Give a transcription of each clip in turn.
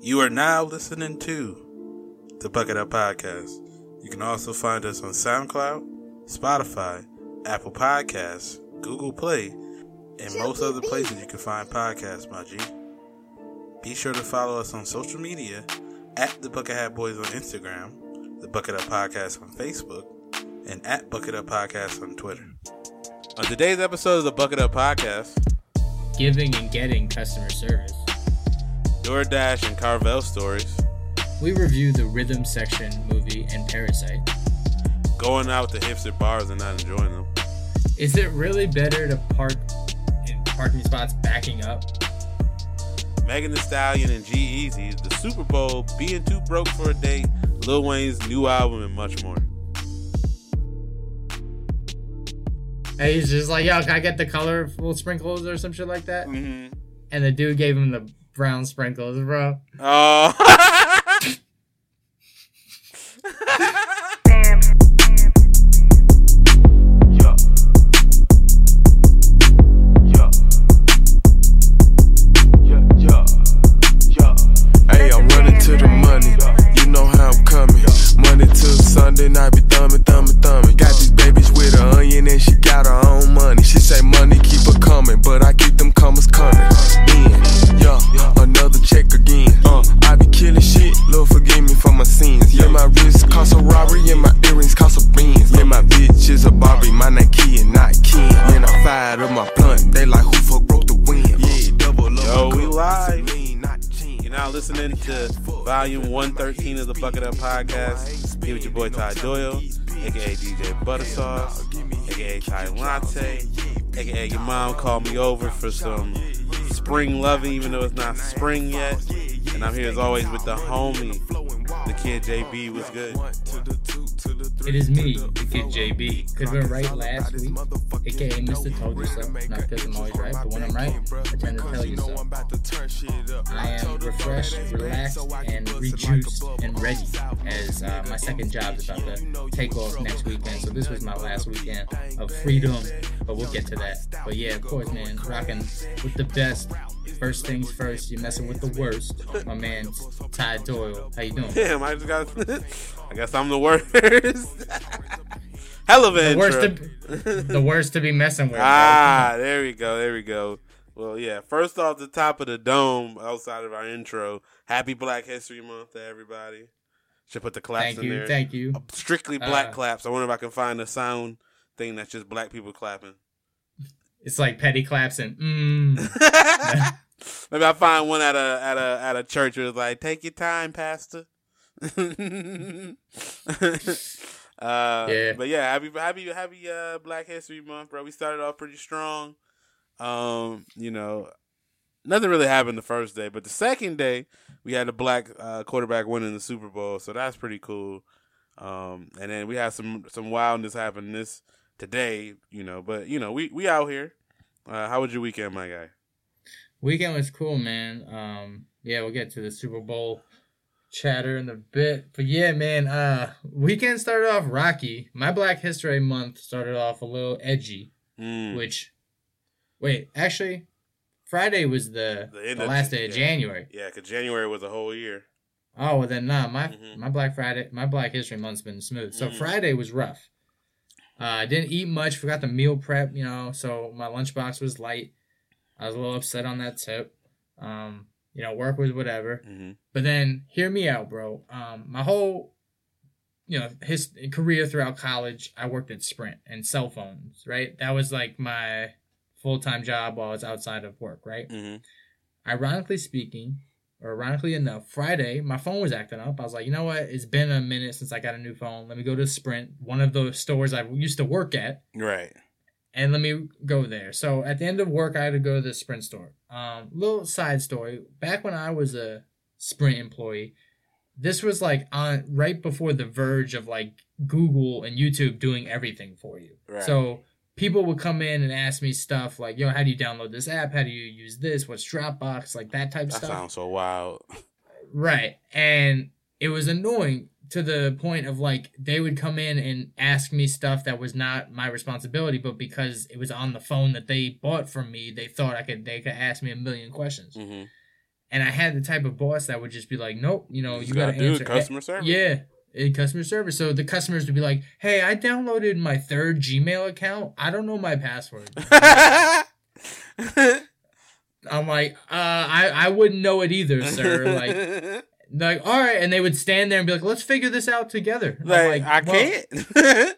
You are now listening to the Bucket Up Podcast. You can also find us on SoundCloud, Spotify, Apple Podcasts, Google Play, and most other places you can find podcasts, my G. Be sure to follow us on social media at the Bucket Hat Boys on Instagram, the Bucket Up Podcast on Facebook, and at Bucket Up Podcast on Twitter. On today's episode of the Bucket Up Podcast, giving and getting customer service. DoorDash and Carvel stories, We review the Rhythm Section movie and Parasite. going out to hipster bars and not enjoying them, Is it really better to park in parking spots backing up? Megan Thee Stallion and G-Eazy, the Super Bowl, being too broke for a date, Lil Wayne's new album, and much more. And he's just like, yo, can I get the colorful sprinkles or some shit like that? Mm-hmm. And the dude gave him the brown sprinkles, bro. Oh. the Bucket Up Podcast. Here with your boy Ty Doyle, aka DJ Buttersauce, aka Ty Latte, aka your mom called me over for some spring loving, even though it's not spring yet. And I'm here as always with the homie, the kid JB. Was good? It is me, the kid JB. Because we're right last week, aka Mr. Told You So. Not because I'm always right, but when I'm right, I tend to tell you so. I am refreshed, relaxed, and rejuiced and ready as uh, my second job is about to take off next weekend. So this was my last weekend of freedom, but we'll get to that. But yeah, of course, man, rocking with the best. First things first, you're messing with the worst. My man, Ty Doyle. How you doing? Damn, I just got. I guess I'm the worst. Hell of an The worst, to, the worst to be messing with. Ah, there we go. There we go. Well, yeah. First off the top of the dome, outside of our intro, Happy Black History Month to everybody. Should put the claps Thank in you, there. thank you. Strictly black Uh, claps. I wonder if I can find a sound thing that's just black people clapping. It's like petty claps and mm. Maybe I find one at a at a at a church where it's like, "Take your time, Pastor." uh, Yeah. But yeah, happy happy happy uh, Black History Month, bro. We started off pretty strong. Um, you know, nothing really happened the first day, but the second day we had a black uh, quarterback winning the Super Bowl, so that's pretty cool. Um, and then we had some some wildness happen this today, you know. But you know, we we out here. Uh, how was your weekend, my guy? Weekend was cool, man. Um, yeah, we'll get to the Super Bowl chatter in a bit, but yeah, man. Uh, weekend started off rocky. My Black History Month started off a little edgy, Mm. which, wait, actually, Friday was the, The the, end of- last day of yeah. January. Yeah, because January was a whole year. Oh, well then, nah. My Mhm. my Black Friday, my Black History Month's been smooth. So Mhm. Friday was rough. Uh, I didn't eat much. Forgot the meal prep. You know, so my lunchbox was light. I was a little upset on that tip. Um, you know, work was whatever. hmm But then, hear me out, bro. Um, my whole, you know, his career throughout college, I worked at Sprint and cell phones. Right, that was like my full time job while I was outside of work. Right hmm ironically speaking, or ironically enough, Friday my phone was acting up. I was like, you know what? It's been a minute since I got a new phone. Let me go to Sprint, one of those stores I used to work at, Right. and let me go there. So at the end of work, I had to go to the Sprint store. Um, little side story: back when I was a Sprint employee, this was like on right before the verge of like Google and YouTube doing everything for you. Right. So people would come in and ask me stuff like, "Yo, how do you download this app? How do you use this? What's Dropbox? Like that type That stuff." That sounds so wild. Right. And it was annoying to the point of like they would come in and ask me stuff that was not my responsibility, but because it was on the phone that they bought from me, they thought I could they could ask me a million questions. hmm And I had the type of boss that would just be like, nope, you know, you, You gotta, gotta do answer customer service. Yeah, in customer service. So the customers would be like, hey, I downloaded my third Gmail account. I don't know my password. I'm like, uh, I, I wouldn't know it either, sir. Like, like, all right. And they would stand there and be like, let's figure this out together. I'm like, I can't.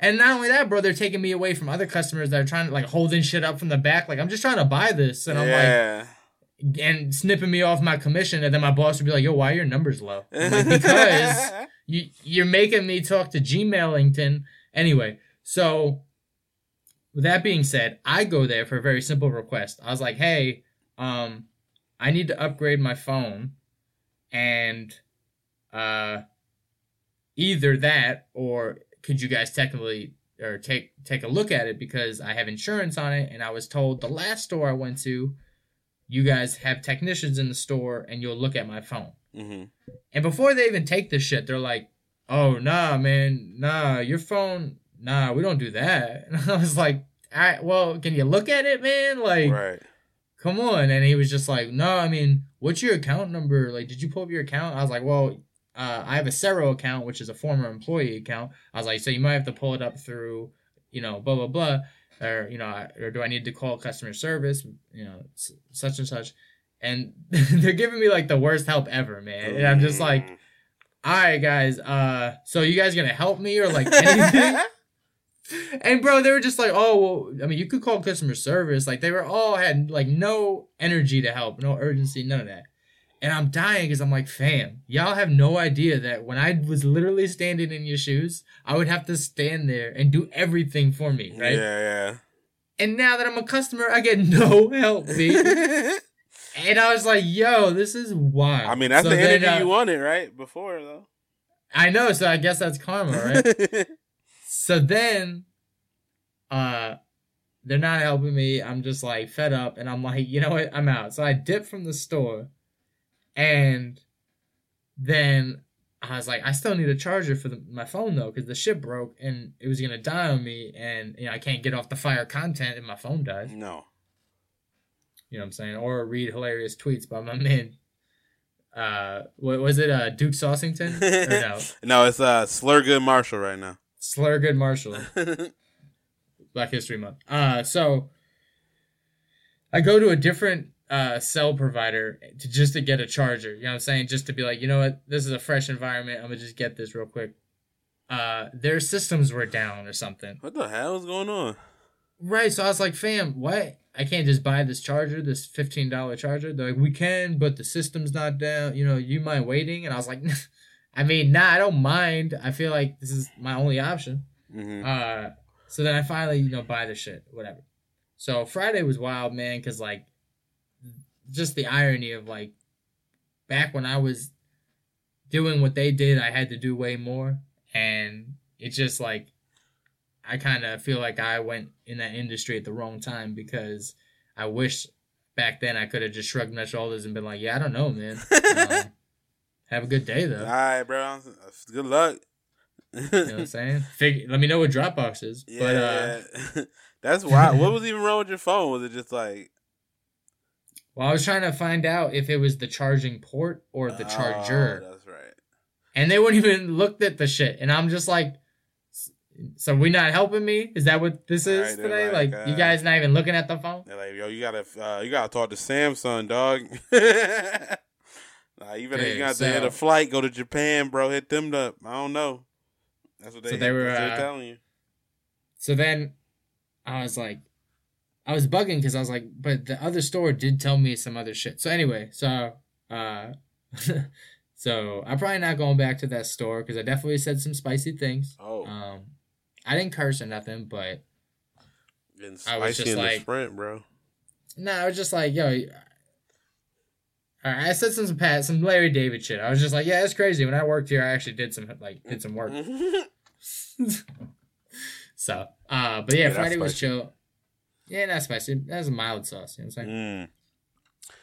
and not only that, bro, they're taking me away from other customers that are trying to like holding shit up from the back. Like, I'm just trying to buy this. And I'm like, yeah. And snipping me off my commission. And then my boss would be like, yo, why are your numbers low? Like, because you, you're making me talk to Gmailington. Anyway, so with that being said, I go there for a very simple request. I was like, hey, um, I need to upgrade my phone and uh either that or could you guys technically or take take a look at it because I have insurance on it and I was told the last store I went to you guys have technicians in the store and you'll look at my phone. hmm And before they even take this shit, they're like, "Oh nah, man, nah, your phone, nah, we don't do that." And I was like, "All right, well, can you look at it, man? Like, Right. come on." And he was just like, "No, I mean, what's your account number? Like, did you pull up your account?" I was like, "Well, uh, I have a SERO account, which is a former employee account." I was like, "So you might have to pull it up through, you know, blah blah blah." Or you know, or do I need to call customer service? You know, such and such, and they're giving me like the worst help ever, man. And I'm just like, Mm. all right guys uh so you guys gonna help me or like anything and bro they were just like oh well i mean you could call customer service like they were all had like no energy to help no urgency none of that and i'm dying because i'm like fam y'all have no idea that when i was literally standing in your shoes i would have to stand there and do everything for me right Yeah, yeah. and now that i'm a customer i get no help B. and i was like yo this is wild I mean, that's So the energy uh, you wanted, right? Before though. i know so i guess that's karma right So then, uh, they're not helping me. I'm just like fed up, and I'm like, you know what? I'm out. So I dip from the store, and then I was like, I still need a charger for the, my phone though, because the shit broke and it was gonna die on me, and you know I can't get off the fire content if my phone dies. no. You know what I'm saying? Or read hilarious tweets by my man. Uh, what was it? Uh, Duke Saucington? or no, no, it's uh Slurgood Marshall right now. Slurgood Marshall. Black History Month. Uh, so I go to a different uh cell provider to just to get a charger. You know what I'm saying? Just to be like, you know what, this is a fresh environment. I'm gonna just get this real quick. Uh, their systems were down or something. what the hell is going on? Right. So I was like, fam, what? I can't just buy this charger, this fifteen dollar charger. They're like, we can, but the system's not down. You know, you mind waiting? And I was like, I mean, nah, I don't mind. I feel like this is my only option. hmm Uh, so then I finally, you know, buy the shit, whatever. So Friday was wild, man, because like, just the irony of like, back when I was doing what they did, I had to do way more, and it's just like, I kind of feel like I went in that industry at the wrong time because I wish back then I could have just shrugged my shoulders and been like, yeah, I don't know, man. Um, have a good day though. All right, bro. Good luck. You know what I'm saying? Fig- let me know what Dropbox is. yeah, But uh, that's wild. what was even wrong with your phone? Was it just like Well, I was trying to find out if it was the charging port or the charger, Oh, that's right. and they wouldn't even looked at the shit. And I'm just like, "S- so we not helping me? Is that what this is Right, today? like, Like, you uh, guys not even looking at the phone? They're like, yo, you gotta, uh, you gotta talk to Samsung, dog. nah, even better, you got to hit a flight, go to Japan, bro. Hit them up. I don't know. That's what they, So they were, that's what they're uh, telling you. So then I was like, I was bugging because I was like, but the other store did tell me some other shit. So anyway, so uh, so I'm probably not going back to that store because I definitely said some spicy things. Oh, Um, I didn't curse or nothing, but getting I was just like- sprint, bro. No, I was just like, yo. All right, I said some some Pat, some Larry David shit. I was just like, yeah, it's crazy. When I worked here, I actually did some like did some work. So, uh, but yeah, Yeah, Friday was chill. Yeah, not spicy. That's a mild sauce. You know what I'm saying? Mm.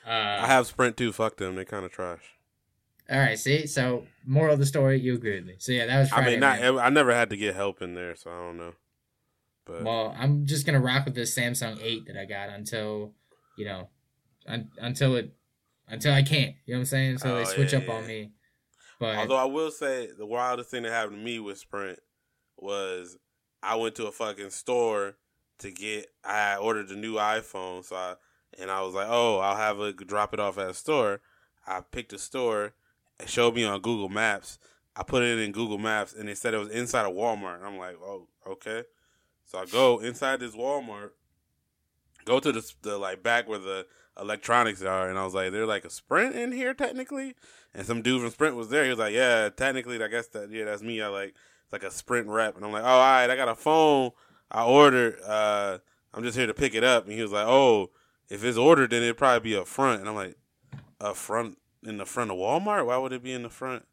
I Uh, have Sprint too. Fuck them. They kind of trash. all right, see. So, moral of the story, you agree with me. So yeah, that was I mean, not. I never had to get help in there, so I don't know. But Well, I'm just gonna rock with this Samsung Eight that I got until, you know, un- until it, until I can't. You know what I'm saying? So Oh, they switch yeah, up on me. But Although I will say the wildest thing that happened to me with Sprint was I went to a fucking store to get I ordered a new iPhone, so I and I was like, oh, I'll have a drop it off at a store. I picked a store. It showed me on Google Maps. I put it in Google Maps, and they said it was inside a Walmart. I'm like, oh, okay. So I go inside this Walmart, go to the, the like back where the electronics are, and I was like, "They're like a Sprint in here technically." And some dude from Sprint was there. He was like, "Yeah, technically, I guess that yeah, that's me. I like it's like a Sprint rep." And I'm like, "Oh, all right, I got a phone. I ordered. Uh, I'm just here to pick it up." And he was like, "Oh, if it's ordered, then it'd probably be up front." And I'm like, "Up front in the front of Walmart? Why would it be in the front?"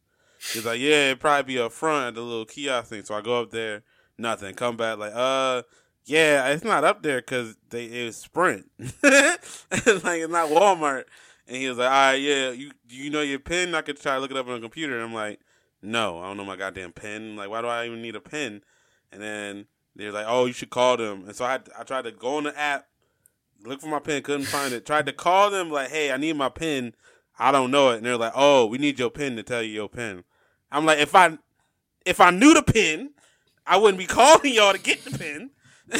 He's like, "Yeah, it'd probably be up front at the little kiosk thing." So I go up there, nothing. Come back like, uh. Yeah, it's not up there because they it was Sprint, like it's not Walmart. And he was like, "All right, yeah, you you know your pin? I could try to look it up on a computer." I'm like, "No, I don't know my goddamn pin. Like, why do I even need a pin?" And then they're like, "Oh, you should call them." And so I I tried to go on the app, look for my pin, couldn't find it. Tried to call them like, "Hey, I need my pin. I don't know it." And they're like, "Oh, we need your pin to tell you your pin." I'm like, if I if I knew the pin, I wouldn't be calling y'all to get the pin.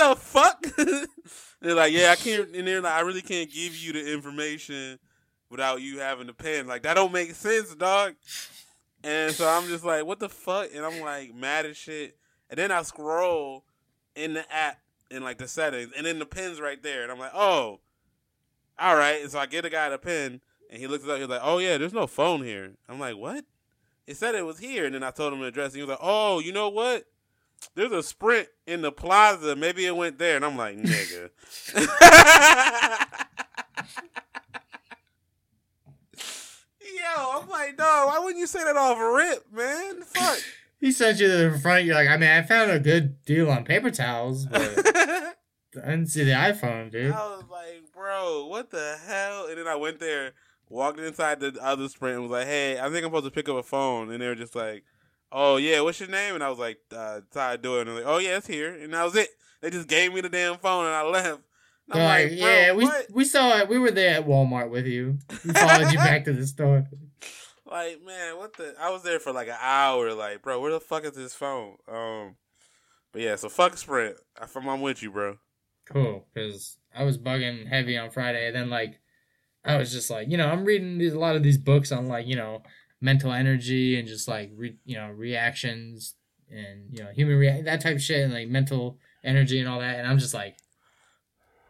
the fuck? they're like, yeah, I can't. And they're like, I really can't give you the information without you having the pen. Like that don't make sense, dog. And so I'm just like, what the fuck? And I'm like mad as shit. And then I scroll in the app in like the settings, and then the pin's right there, and I'm like, oh, all right. And so I get a guy the pin, and he looks it up. He's like, oh yeah, there's no phone here. I'm like, what? It said it was here, and then I told him the address, and he was like, oh, you know what? There's a Sprint in the plaza. Maybe it went there, and I'm like, nigga. Yo, I'm like, dog, why wouldn't you say that off rip, man? Fuck. He sent you to the front. You're like, I mean, I found a good deal on paper towels, but I didn't see the iPhone, dude. I was like, bro, what the hell? And then I went there, walked inside the other Sprint, and was like, hey, I think I'm supposed to pick up a phone. And they were just like, oh, yeah, what's your name? And I was like, uh, Ty Doyle. And they're like, oh, yeah, it's here. And that was it. They just gave me the damn phone, and I left. And I'm like, like, yeah, we what? we saw it. We were there at Walmart with you. We followed you back to the store. Like, man, what the? I was there for like an hour. Like, bro, where the fuck is this phone? Um, but yeah, so fuck Sprint. I, I'm with you, bro. Cool, because I was bugging heavy on Friday, and then like I was just like, you know, I'm reading these, a lot of these books on like you know mental energy and just like re, you know reactions and you know human that type of shit and like mental energy and all that, and I'm just like,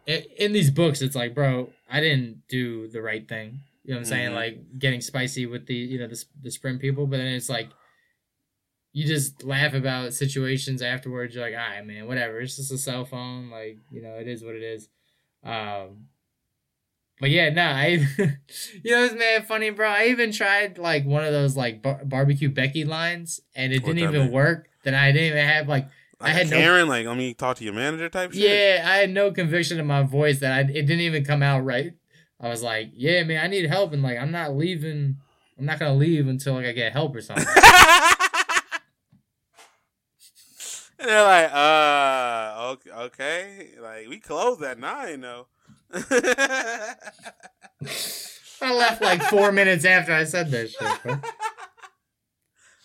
in these books, it's like, bro, I didn't do the right thing. You know what I'm saying? Mhm. Like getting spicy with the you know the the sprint people, but then it's like you just laugh about situations afterwards. You're like, all right, man, whatever. It's just a cell phone. Like, you know, it is what it is. Um, but yeah, no, I, you know, it's man funny, bro. I even tried like one of those like bar- barbecue Becky lines, and it What didn't even mean? work. Then I didn't even have like, Like I had no- like, let me talk to your manager type shit. yeah, I had no conviction in my voice that I it didn't even come out right. I was like, yeah, man, I need help, and like I'm not leaving. I'm not gonna leave until like I get help or something. and they're like, uh, okay, okay. Like, we close at nine, though. I left like four minutes after I said that shit. Bro.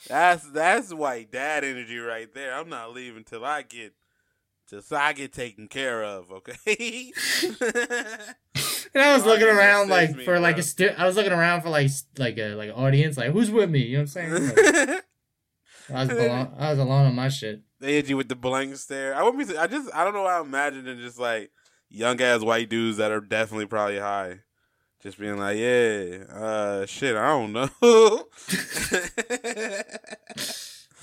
that's that's white dad energy right there. I'm not leaving till I get till I get taken care of. Okay. And I was Why looking around like me, for like bro? a sti- I was looking around for like like a like an audience like who's with me? You know what I'm saying? Like, I was alone, I was alone on my shit. they hit you with the blank stare. I wouldn't be. I just. I don't know why I'm imagining just like young ass white dudes that are definitely probably high, just being like, yeah, uh, shit, I don't know.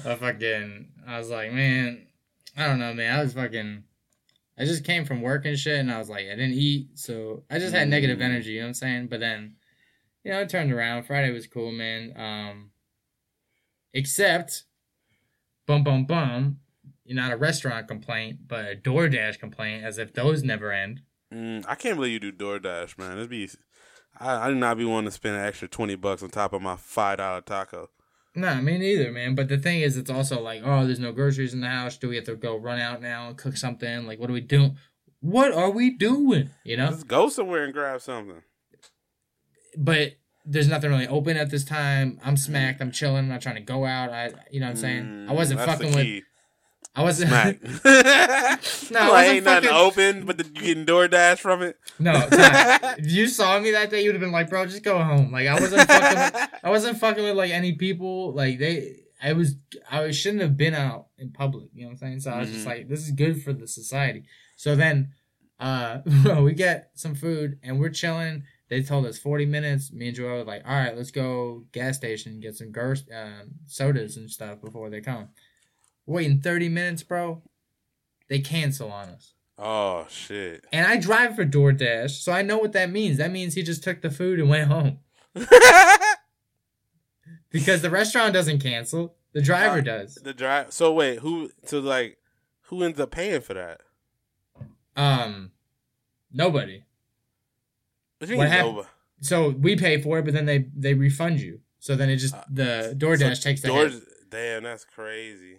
I fucking I was like, man, I don't know, man. I was fucking I just came from work and shit and I was like, I didn't eat, so I just had negative Mm. energy, you know what I'm saying? But then, you know, it turned around. Friday was cool, man. Um except bum bum bum, you're not a restaurant complaint, but a DoorDash complaint, as if those never end. Mm, I can't believe you do DoorDash, man. It'd be. I, I do not be wanting to spend an extra twenty bucks on top of my five dollar taco. Nah, me neither, man. But the thing is, it's also like, oh, there's no groceries in the house. Do we have to go run out now and cook something? Like, what are we doing? What are we doing? You know? Just go somewhere and grab something. but there's nothing really open at this time. I'm smacked. I'm chilling. I'm not trying to go out. I, you know what I'm saying? I wasn't Mm, that's fucking with. I wasn't. No, I like, ain't nothing fucking- open, but the, you getting DoorDash from it. no, if you saw me that day, you'd have been like, bro, just go home. Like I wasn't fucking. With, I wasn't fucking with like any people. Like they. I was. I shouldn't have been out in public. You know what I'm saying? So I was just Mhm. like, this is good for the society. So then, uh, we get some food and we're chilling. They told us 40 minutes. Me and Joelle were like, all right, let's go gas station get some Gerst, um, sodas and stuff before they come. Waiting 30 minutes, bro. They cancel on us. Oh shit. And I drive for DoorDash, so I know what that means. That means he just took the food and went home. Because the restaurant doesn't cancel. The driver Uh, does. the drive. So wait, who? So like, who ends up paying for that? Um nobody. What do you What nobody? So we pay for it, but then they they refund you. So then it just the DoorDash Uh, So takes the. Damn, that's crazy.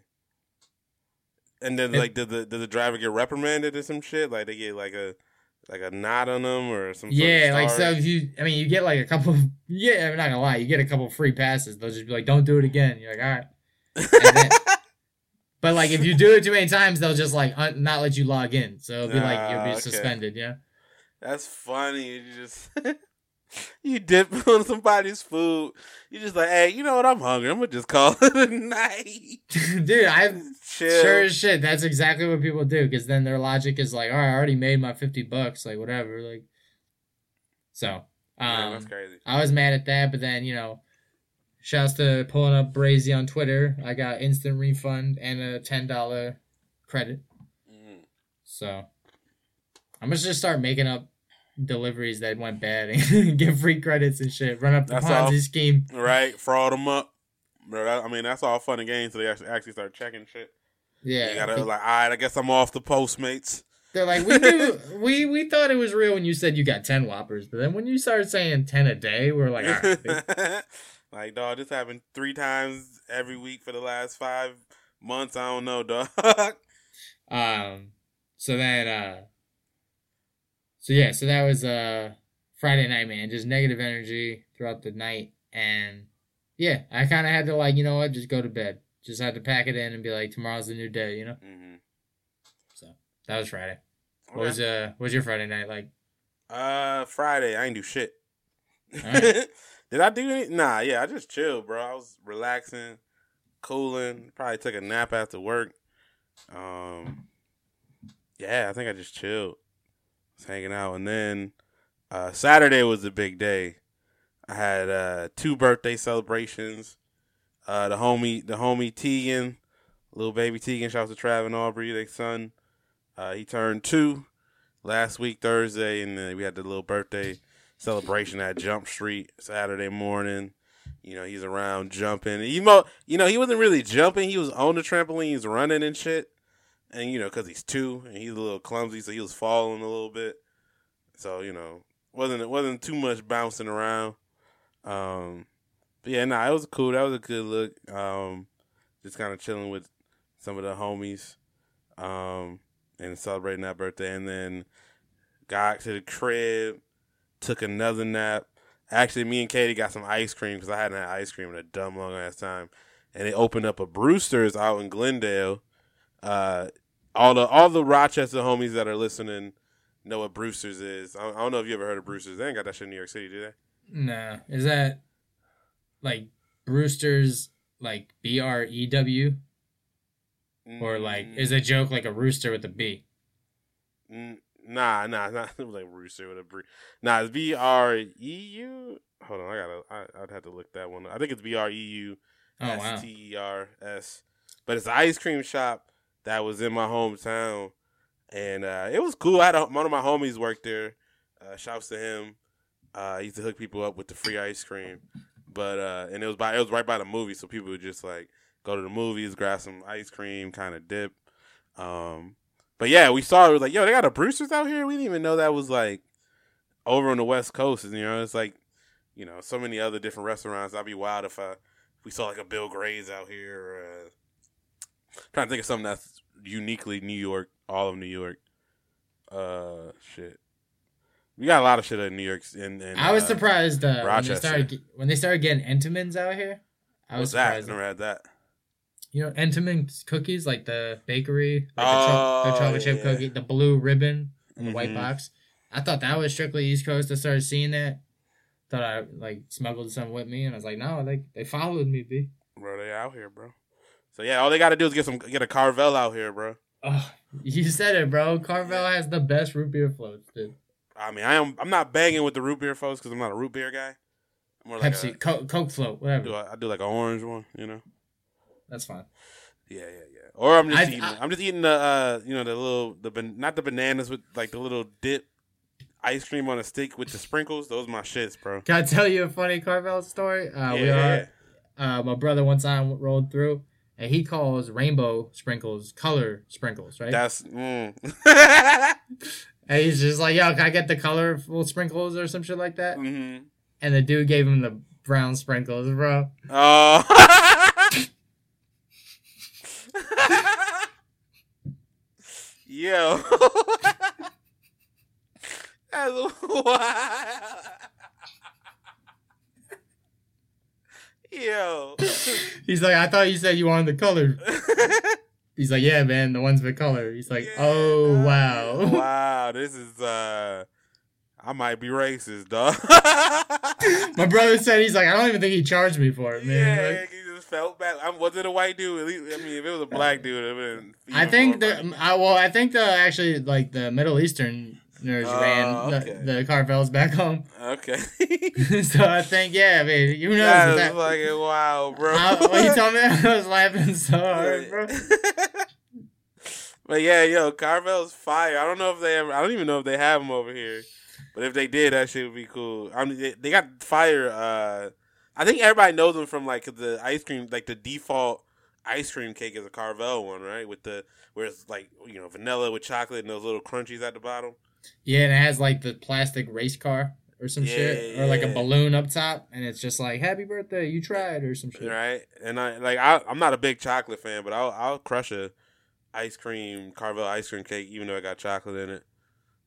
And then It- like, did the did the driver get reprimanded or some shit? Like they get like a like a knot on them or some. of Yeah, like so if you I mean you get like a couple yeah, I'm not gonna lie, you get a couple free passes. They'll just be like, Don't do it again. You're like, all right. then- But like if you do it too many times, they'll just like un- not let you log in. So it'll be like you'll be ah, okay. suspended, yeah. That's funny. You just you dip on somebody's food. You just like, hey, you know what? I'm hungry. I'm gonna just call it a night. Dude, Chill. Sure as shit. That's exactly what people do because then their logic is like, all right, I already made my 50 bucks, like whatever. Like, so, um, that's crazy. I was mad at that, but then, you know, shouts to pulling up Brazy on Twitter. I got instant refund and a $10 credit. Mm. So, I'm to just start making up deliveries that went bad and get free credits and shit. Run up the That's Ponzi all. scheme. Right, fraud them up. Bro, that- I mean, that's all fun and games. So they actually actually start checking shit. Yeah. You gotta like, all right, I guess I'm off the Postmates. They're like, we knew, we we thought it was real when you said you got ten whoppers, but then when you started saying ten a day, we're like, all right, like, dog, this happened three times every week for the last five months. I don't know, dog. um. So then, uh, so yeah, so that was uh Friday night, man. Just negative energy throughout the night, and yeah, I kind of had to like, you know what, just go to bed. Just had to pack it in and be like, tomorrow's a new day, you know. hmm So that was Friday. What was uh, what was your Friday night like? Uh, Friday, I ain't do shit. Alright. Did I do any? Nah, yeah, I just chilled, bro. I was relaxing, cooling. Probably took a nap after work. Um, yeah, I think I just chilled, was hanging out, and then uh, Saturday was a big day. I had uh, two birthday celebrations. Uh, the homie, the homie Tegan, little baby Tegan, shouts to Trav Aubrey, their son. Uh, he turned two last week Thursday, and then we had the little birthday celebration at Jump Street Saturday morning. You know, he's around jumping. You know, he wasn't really jumping. He was on the trampolines, running and shit. And you know, cause he's two and he's a little clumsy, so he was falling a little bit. So you know, wasn't it wasn't too much bouncing around. Um, but yeah, nah, it was cool. That was a good look. Um, just kind of chilling with some of the homies, um, and celebrating that birthday, and then got to the crib, took another nap. Actually, me and Katie got some ice cream because I hadn't had ice cream in a dumb long ass time, and they opened up a Brewster's out in Glendale. Uh, all the all the Rochester homies that are listening know what Brewster's is. I, I don't know if you ever heard of Brewster's. They ain't got that shit in New York City, do they? Nah, is that like Brewster's like B R E W or like Mm, is a joke like a rooster with a B? mm, Nah, nah, not like Rooster with a Bre. Nah, it's B R E U. Hold on, I gotta. I, I'd have to look that one. up. I think it's B R E U Oh. S T E R S. But it's an ice cream shop that was in my hometown, and uh, it was cool. I had a, one of my homies worked there. Uh, shouts to him. Uh, he used to hook people up with the free ice cream, but uh, and it was by it was right by the movie, so people would just like go to the movies, grab some ice cream, kind of dip. Um, but yeah, we saw it was like, yo, they got a Brewster's out here. We didn't even know that was like over on the West Coast. And you know, it's like you know, so many other different restaurants. I'd be wild if I if we saw like a Bill Gray's out here. Or, trying to think of something that's uniquely New York, all of New York. Uh, shit. We got a lot of shit in New York. In, in I was uh, surprised uh, when they started when they started getting Entenmann's out here. I was What's that? surprised. Never had that. You know Entenmann's cookies, like the bakery, like the, Oh, cho- the chocolate chip yeah. cookie, the blue ribbon the white Mhm. box. I thought that was strictly East Coast. I started seeing that. Thought I like smuggled some with me, and I was like, no, they they followed me, b. Bro, they out here, bro. So yeah, all they got to do is get some get a Carvel out here, bro. Oh, you said it, bro. Carvel has the best root beer floats, dude. I mean, I am I'm not banging with the root beer floats because I'm not a root beer guy. I'm more like Pepsi, a, Co- Coke float, I whatever. do I do like an orange one, you know. That's fine. Yeah, yeah, yeah. Or I'm just I- eating. I- I, am just eating the uh, you know, the little the ban- not the bananas with like the little dip ice cream on a stick with the sprinkles. Those are my shits, bro. Can I tell you a funny Carvel story? Uh, we are uh, my brother one time rolled through, and he calls rainbow sprinkles color sprinkles, right? that's. Mm. and he's just like, "Yo, can I get the colorful sprinkles or some shit like that?" hmm And the dude gave him the brown sprinkles, bro. Oh. Yo. That's wild. Yo. He's like, "I thought you said you wanted the color." He's like, "Yeah, man, the ones with color." He's like, Yeah, "Oh wow." Wow, this is uh I might be racist, dog. my brother said he's like, "I don't even think he charged me for it, man." Yeah, Like, he just felt bad. I, was it a white dude? At least, I mean, if it was a black dude, it would have been. I think the. I, well, I think the actually like the Middle Easterners Oh, ran okay. the, the Carvels back home. Okay. so I think yeah, I mean, who knows? that that, fucking wild, bro. I, when you told me, that, I was laughing so hard, bro. but yeah, yo, Carvel's fire. I don't know if they ever. I don't even know if they have them over here. But if they did, that shit would be cool. I mean, they, they got fire. Uh, I think everybody knows them from like the ice cream, like the default ice cream cake is a Carvel one, right? With the where it's like you know vanilla with chocolate and those little crunchies at the bottom. Yeah, and it has like the plastic race car or some shit, or like a balloon up top, and it's just like "Happy birthday, you tried" or some shit. right? And I like I I'm not a big chocolate fan, but I'll I'll crush a ice cream Carvel ice cream cake even though it got chocolate in it.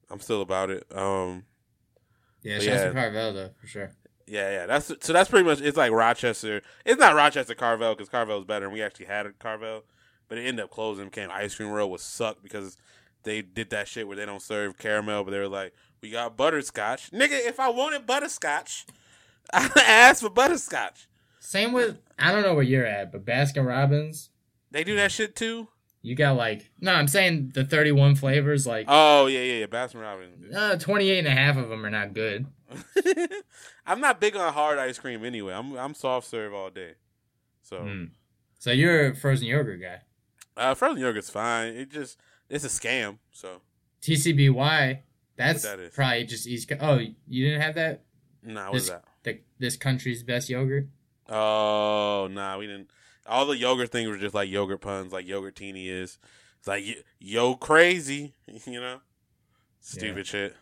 I'm still about it. Um, Yeah, But shouts yeah. Carvel though for sure. yeah, yeah. That's so that's pretty much it's like Rochester. It's not Rochester Carvel because Carvel Carvel's better, and we actually had a Carvel, but it ended up closing. Became Ice Cream World, was sucked because they did that shit where they don't serve caramel, but they were like, we got butterscotch, nigga. If I wanted butterscotch, I asked for butterscotch. Same with I don't know where you're at, but Baskin Robbins, They do that shit too. you got like no, I'm saying the 31 flavors, like Oh yeah, yeah, yeah. Baskin Robbins. uh, 28 and a half of them are not good. I'm not big on hard ice cream anyway. I'm I'm soft serve all day. So Mm. So you're a frozen yogurt guy. uh, frozen yogurt's fine. It just it's a scam. So TCBY, that's that is? probably just East. Co- oh, you didn't have that? nah, what is This- that? The, this country's best yogurt. Oh nah, we didn't. All the yogurt things were just like yogurt puns, like Yogurtini is. It's like yo crazy, you know, stupid shit.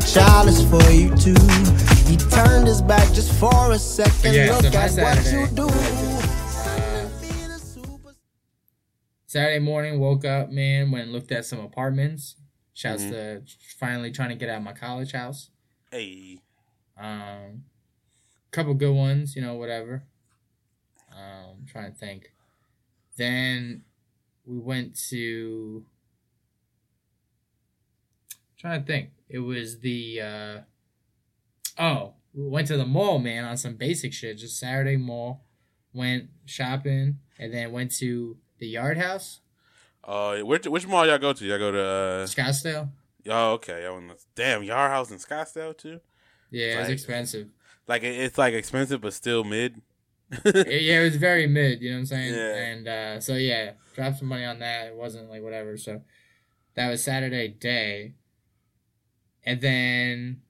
To grab a chalice for you too. He turned his back just for a second. Yeah, Look my at what Saturday, you do. uh, Saturday morning, woke up, man, went and looked at some apartments. Shouts Mhm. to finally trying to get out of my college house. Hey, Um, couple good ones, you know, whatever. Um, trying to think. Then we went to trying to think. It was the uh oh, we went to the mall, man, on some basic shit. Just Saturday mall, went shopping, and then went to the Yard House, Oh, which which mall y'all go to? Y'all go to? uh Scottsdale. Oh, okay. Y'all to- damn Yard House in Scottsdale too. Yeah, it was Right. expensive. Like it's like expensive, but still mid. Yeah, it was very mid. You know what I'm saying? Yeah. And uh, so yeah, dropped some money on that. It wasn't like whatever. So that was Saturday day, and then,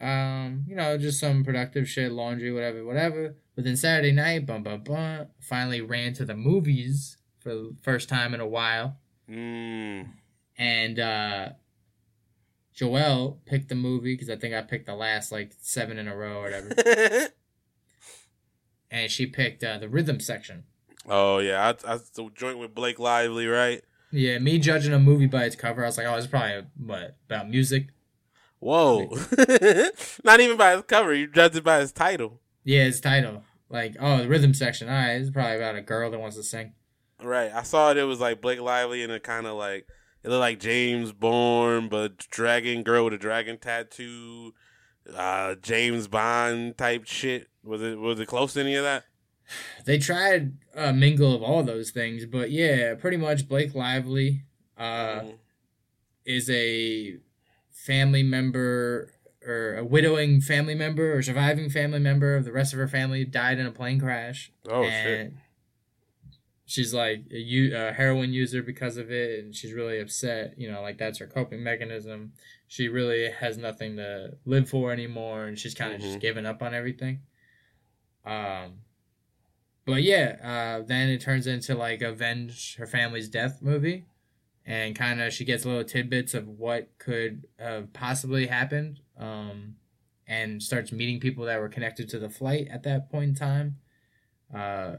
um, you know, just some productive shit, laundry, whatever, whatever. But then Saturday night, bum bum bum, finally ran to the movies for the first time in a while, Mm. and uh. Joelle picked the movie because I think I picked the last like seven in a row or whatever, and she picked uh, the rhythm section. oh yeah, I, I the joint with Blake Lively, right? Yeah, me judging a movie by its cover, I was like, oh, it's probably what about music? Whoa, not even by its cover. You judge it by its title, Yeah, its title. Like, oh, the rhythm section. All right, it's probably about a girl that wants to sing. right? I saw it. It was like Blake Lively and a kind of like it looked like James Bourne, but dragon girl with a dragon tattoo, uh, James Bond type shit. Was it was it close to any of that? They tried a mingle of all those things, but yeah, pretty much Blake Lively uh, Mm. is a family member or a widowing family member or surviving family member of the rest of her family died in a plane crash. Oh shit! she's like a u- a heroin user because of it and she's really upset you know like that's her coping mechanism she really has nothing to live for anymore and she's kind of Mhm. just given up on everything um but yeah uh then it turns into like avenge her family's death movie. And kind of she gets little tidbits of what could have possibly happened um and starts meeting people that were connected to the flight at that point in time. Uh,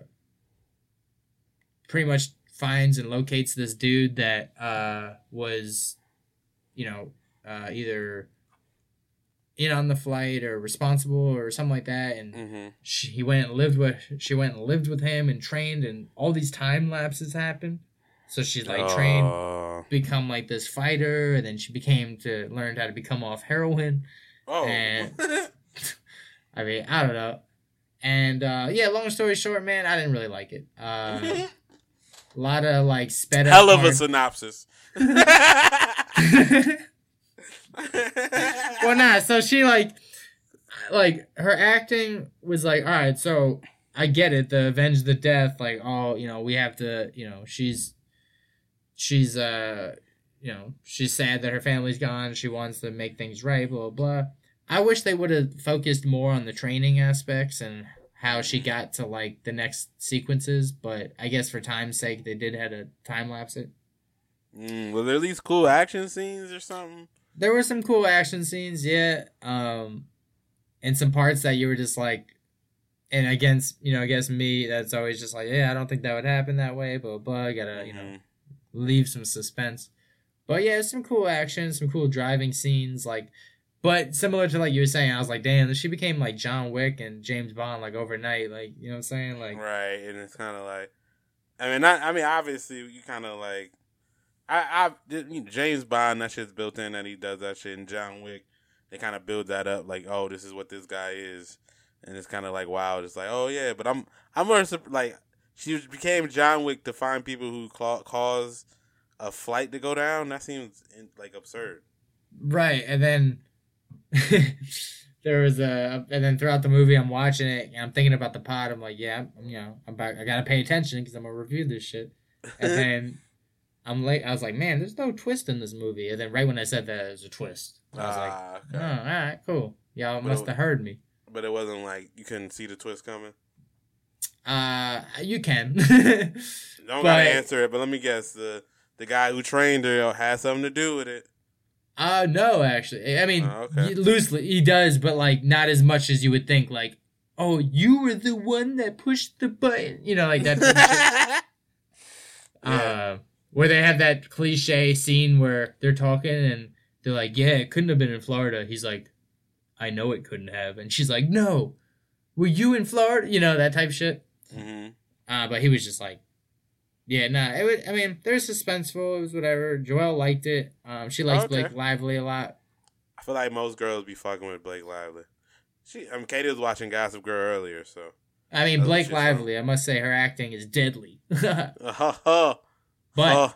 pretty much finds and locates this dude that uh, was, you know, uh, either in on the flight or responsible or something like that, and hmm she, he went and lived with she went and lived with him and trained, and all these time lapses happened. So she's like trained, Uh, become like this fighter, and then she became to learned how to become off heroin. oh, And- I mean, I don't know. And uh, yeah, long story short, man, I didn't really like it. Uh, a lot of like sped up. hell of a synopsis. well, nah. So she like, like her acting was like, all right. So I get it. The avenge the death. Like, oh, you know, we have to. You know, she's, she's uh, you know, she's sad that her family's gone. She wants to make things right. Blah blah. blah. I wish they would have focused more on the training aspects and how she got to like the next sequences. But I guess for time's sake, they did had to time lapse it. Mm, were there least cool action scenes or something? There were some cool action scenes, yeah. Um, and some parts that you were just like, and against you know, I guess me, that's always just like, yeah, I don't think that would happen that way, blah blah. Gotta you know Mhm. leave some suspense. But yeah, some cool action, some cool driving scenes, like. But similar to like you were saying, I was like, damn, she became like John Wick and James Bond like overnight, like you know what I'm saying, like. right, and it's kind of like, I mean, not, I mean, obviously, you kind of like, I, I, you know, James Bond, that shit's built in that he does that shit, and John Wick, they kind of build that up, like, oh, this is what this guy is, and it's kind of like, wow, it's like, oh yeah, but I'm, I'm more like, she became John Wick to find people who ca- cause a flight to go down. That seems in, like absurd. Right, and then there was a, and then throughout the movie, I'm watching it and I'm thinking about the pod. I'm like, yeah, I'm, you know, I'm I gotta pay attention because I'm gonna review this shit. And then I'm like, I was like, man, there's no twist in this movie. And then right when I said that, there's a twist. I was like, Ah, oh, okay. all right, cool. Y'all But must have heard me. but it wasn't like you couldn't see the twist coming. Uh, you can. Don't But- gotta answer it, but let me guess the the guy who trained her has something to do with it. uh, no, actually, I mean, Oh, okay. loosely he does, but like not as much as you would think. Like, oh, you were the one that pushed the button, you know, like that. type of shit. Yeah. uh, where they have that cliche scene where they're talking and they're like, "Yeah, it couldn't have been in Florida." He's like, "I know it couldn't have," and she's like, "No, were you in Florida?" You know that type of shit. hmm Uh, but he was just like, Yeah, nah. It was. I mean, they're suspenseful. It was whatever. Joelle liked it. Um, she likes Okay. Blake Lively a lot. I feel like most girls be fucking with Blake Lively. She, I mean, Katie was watching Gossip Girl earlier, so. I mean, Blake. Lively. I must say, her acting is deadly. but. Uh,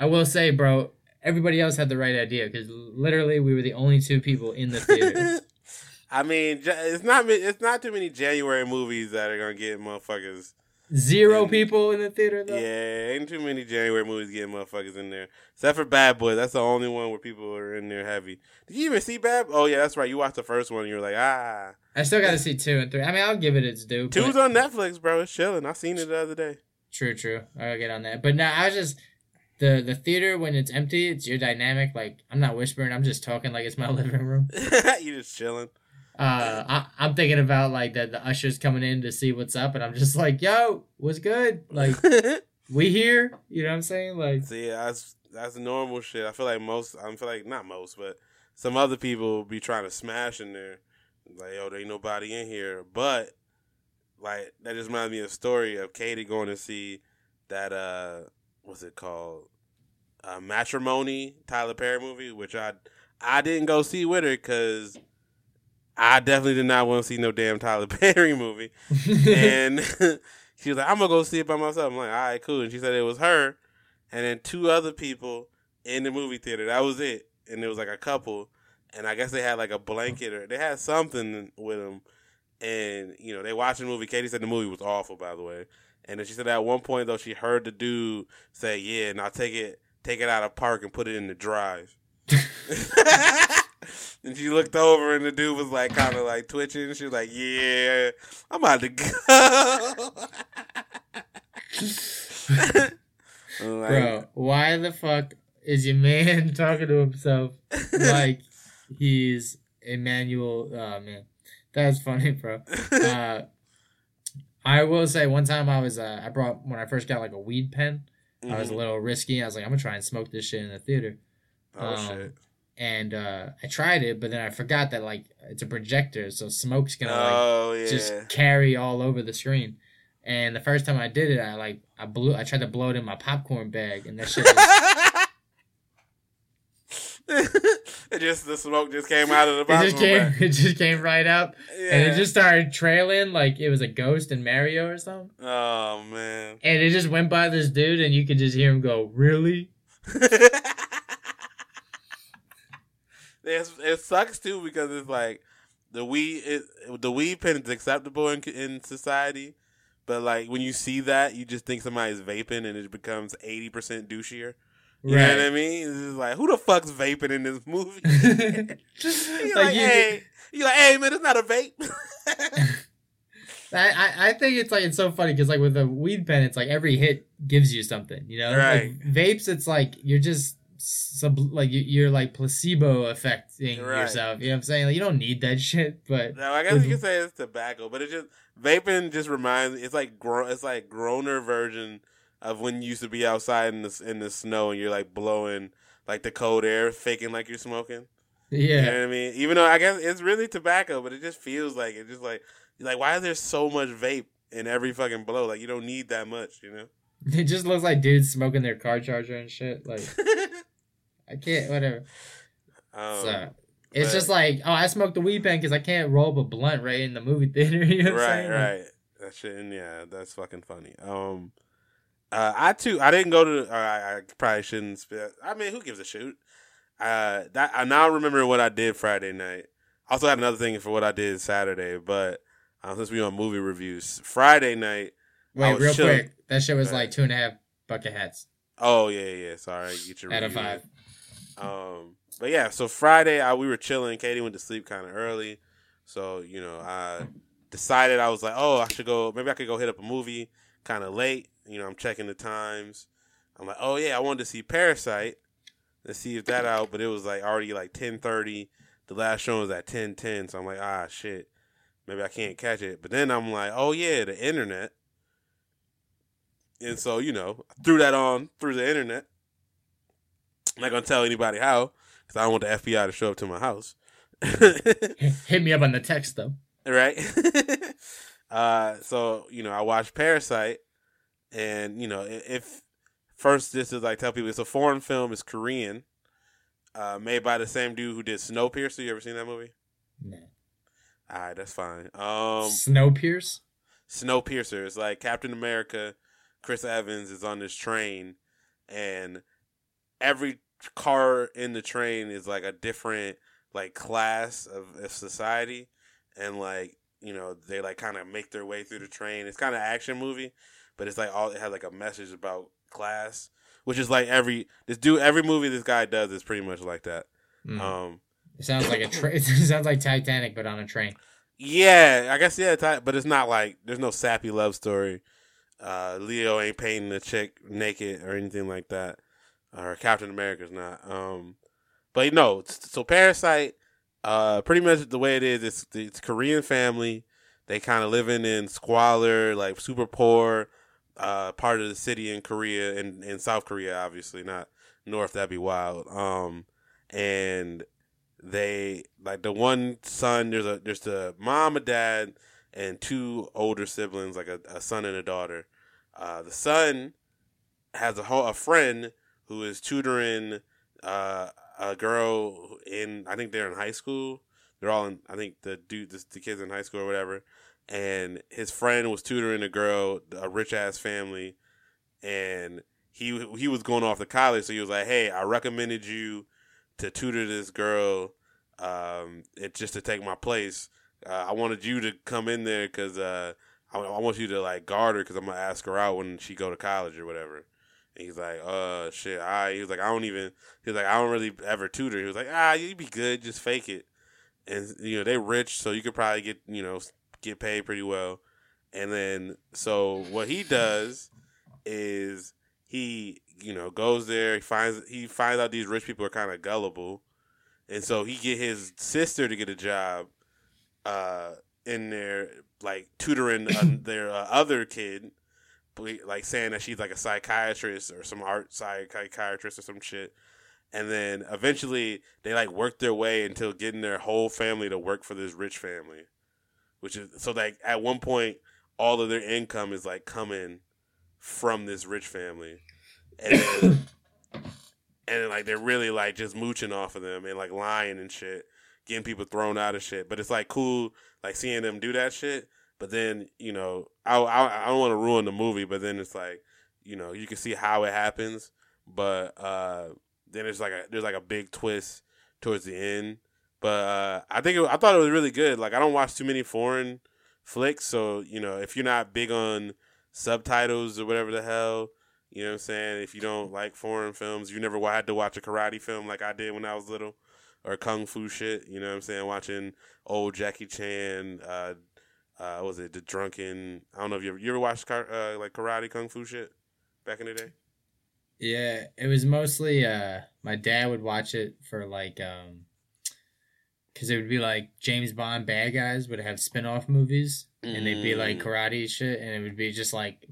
I will say, bro, everybody else had the right idea because literally we were the only two people in the theater. I mean, it's not it's not too many January movies that are gonna get motherfuckers. Zero people in the theater though. Yeah, ain't too many January movies getting motherfuckers in there. Except for Bad Boy, that's the only one where people are in there heavy. Did you even see Bad? Oh yeah, that's right. You watched the first one, and you were like, ah, I still got to see two and three. I mean, I'll give it its due. two's but- on Netflix, bro. It's chilling. I seen it the other day. True, true. I'll get on that. But now I was just the the theater when it's empty, it's your dynamic. Like I'm not whispering, I'm just talking like it's my living room. you just chilling. Uh, I, I'm thinking about like the the ushers coming in to see what's up, and I'm just like, "Yo, what's good? Like we here?" You know what I'm saying? Like, See, that's that's normal shit. I feel like most. I feel like not most, but some other people be trying to smash in there. Like, yo, there ain't nobody in here. But like that just reminds me of a story of Katie going to see that uh, what's it called? Uh, Matrimony, Tyler Perry movie, which I I didn't go see with her because I definitely did not want to see no damn Tyler Perry movie and she was like, "I'm gonna go see it by myself." I'm like, "All right, cool." And she said it was her, and then two other people in the movie theater. That was it, and it was like a couple, and I guess they had like a blanket or they had something with them, and you know they watched the movie. Katie said the movie was awful, by the way, and then she said at one point though she heard the dude say, "Yeah, now take it, take it out of park and put it in the drive." and she looked over and the dude was like kind of like twitching. She was like, "Yeah, I'm about to go." Like, bro, why the fuck is your man talking to himself like he's Emmanuel? Oh man, that's funny, bro. Uh, I will say one time I was uh, I brought when I first got like a weed pen. I was a mhm. little risky. I was like, I'm gonna try and smoke this shit in the theater. oh um, shit. and uh, I tried it, but then I forgot that like it's a projector, so smoke's gonna like Oh yeah. just carry all over the screen. And the first time I did it, I like I blew, I tried to blow it in my popcorn bag, and that shit. Was, it just the smoke just came out of the it just came, it just came right up, yeah. and it just started trailing like it was a ghost in Mario or something. Oh man. And it just went by this dude, and you could just hear him go, "Really?" It's, it sucks too because it's like the weed it, the weed pen is acceptable in in society, but like when you see that, you just think somebody's vaping and it becomes eighty percent douchier. You know what I mean? It's like who the fuck's vaping in this movie? You're like, Like, you- hey, you like, hey man, it's not a vape. I, I, think it's like it's so funny because like with a weed pen, it's like every hit gives you something, you know. Right. Like, vapes, it's like you're just sub like you- you're like placebo affecting Right. yourself. You know what I'm saying? Like you don't need that shit, but No, I guess you can say it's tobacco, but it just vaping just reminds. It's like gro- it's like groaner version of when you used to be outside in the in the snow and you're like blowing like the cold air, faking like you're smoking. You yeah, know what I mean? Even though I guess it's really tobacco, but it just feels like it. Just like like why is there so much vape in every fucking blow? Like you don't need that much, you know. it just looks like dudes smoking their car charger and shit. Like I can't, whatever. um, so it's but- just like, oh, I smoked the weed pen because I can't roll up a blunt right in the movie theater. You know right? Like, right. That shit, and yeah, that's fucking funny. Um, uh, I too, I didn't go to. Uh, I, probably shouldn't. I mean, who gives a shoot? Uh, that I now remember what I did Friday night. I also had another thing for what I did Saturday, but uh, since we on movie reviews, Friday night. Wait, real chilling. quick. That shit was like two and a half bucket hats Oh yeah, yeah. Sorry, get your out of five. Um, but yeah, so Friday I, we were chilling. Katie went to sleep kind of early, so you know I decided I was like, oh, I should go. Maybe I could go hit up a movie kind of late. You know, I'm checking the times. I'm like, oh yeah, I wanted to see Parasite. Let's see if that out, but it was like already like 10:30. The last show was at 10:10, so I'm like, ah shit, maybe I can't catch it. But then I'm like, oh yeah, the internet. And so, you know, I threw that on through the internet. I'm not gonna tell anybody how, because I don't want the FBI to show up to my house. Hit me up on the text though. right? uh, so you know, I watched Parasite. And you know if first this is like tell people it's a foreign film, it's Korean, uh, made by the same dude who did Snowpiercer. You ever seen that movie? No. All right, that's fine. Um, Snowpiercer. Snowpiercer is like Captain America. Chris Evans is on this train, and every car in the train is like a different like class of, of society, and like you know they like kind of make their way through the train. It's kind of action movie, but it's like all it has like a message about class, which is like every this dude every movie this guy does is pretty much like that. Mm. Um, It sounds like a train. it sounds like Titanic, but on a train. Yeah, I guess yeah, but it's not like there's no sappy love story. Uh, Leo ain't painting the chick naked or anything like that, or Captain America's not. Um, but no, so Parasite, uh, pretty much the way it is, it's it's Korean family. They kind of living in squalor, like super poor, uh, part of the city in Korea and in South Korea, obviously not North. That'd be wild. Um, and they like the one son there's a there's the mom and dad and two older siblings like a, a son and a daughter uh, the son has a whole a friend who is tutoring uh, a girl in i think they're in high school they're all in i think the dude the, the kids in high school or whatever and his friend was tutoring a girl a rich ass family and he he was going off to college so he was like hey i recommended you to tutor this girl, um, it just to take my place. Uh, I wanted you to come in there because uh, I, I, want you to like guard her because I'm gonna ask her out when she go to college or whatever. And he's like, uh, shit. I he was like, I don't even. He's like, I don't really ever tutor. He was like, ah, you'd be good, just fake it. And you know they rich, so you could probably get you know get paid pretty well. And then so what he does is he you know goes there he finds he finds out these rich people are kind of gullible. And so he get his sister to get a job uh in there like tutoring uh, their uh, other kid like saying that she's like a psychiatrist or some art psychiatrist or some shit. And then eventually they like work their way until getting their whole family to work for this rich family which is so like at one point all of their income is like coming from this rich family, and then, and then, like they're really like just mooching off of them and like lying and shit, getting people thrown out of shit. But it's like cool, like seeing them do that shit. But then you know, I I, I don't want to ruin the movie, but then it's like you know you can see how it happens, but uh, then it's like a there's like a big twist towards the end. But uh, I think it, I thought it was really good. Like I don't watch too many foreign flicks, so you know if you're not big on subtitles or whatever the hell. You know what I'm saying? If you don't like foreign films, you never had to watch a karate film like I did when I was little, or kung fu shit. You know what I'm saying? Watching old Jackie Chan. Uh, uh, was it the drunken? I don't know if you ever you ever watched car, uh, like karate kung fu shit back in the day. Yeah, it was mostly uh, my dad would watch it for like um, because it would be like James Bond bad guys would have spin off movies and they'd be like Mm. karate shit, and it would be just like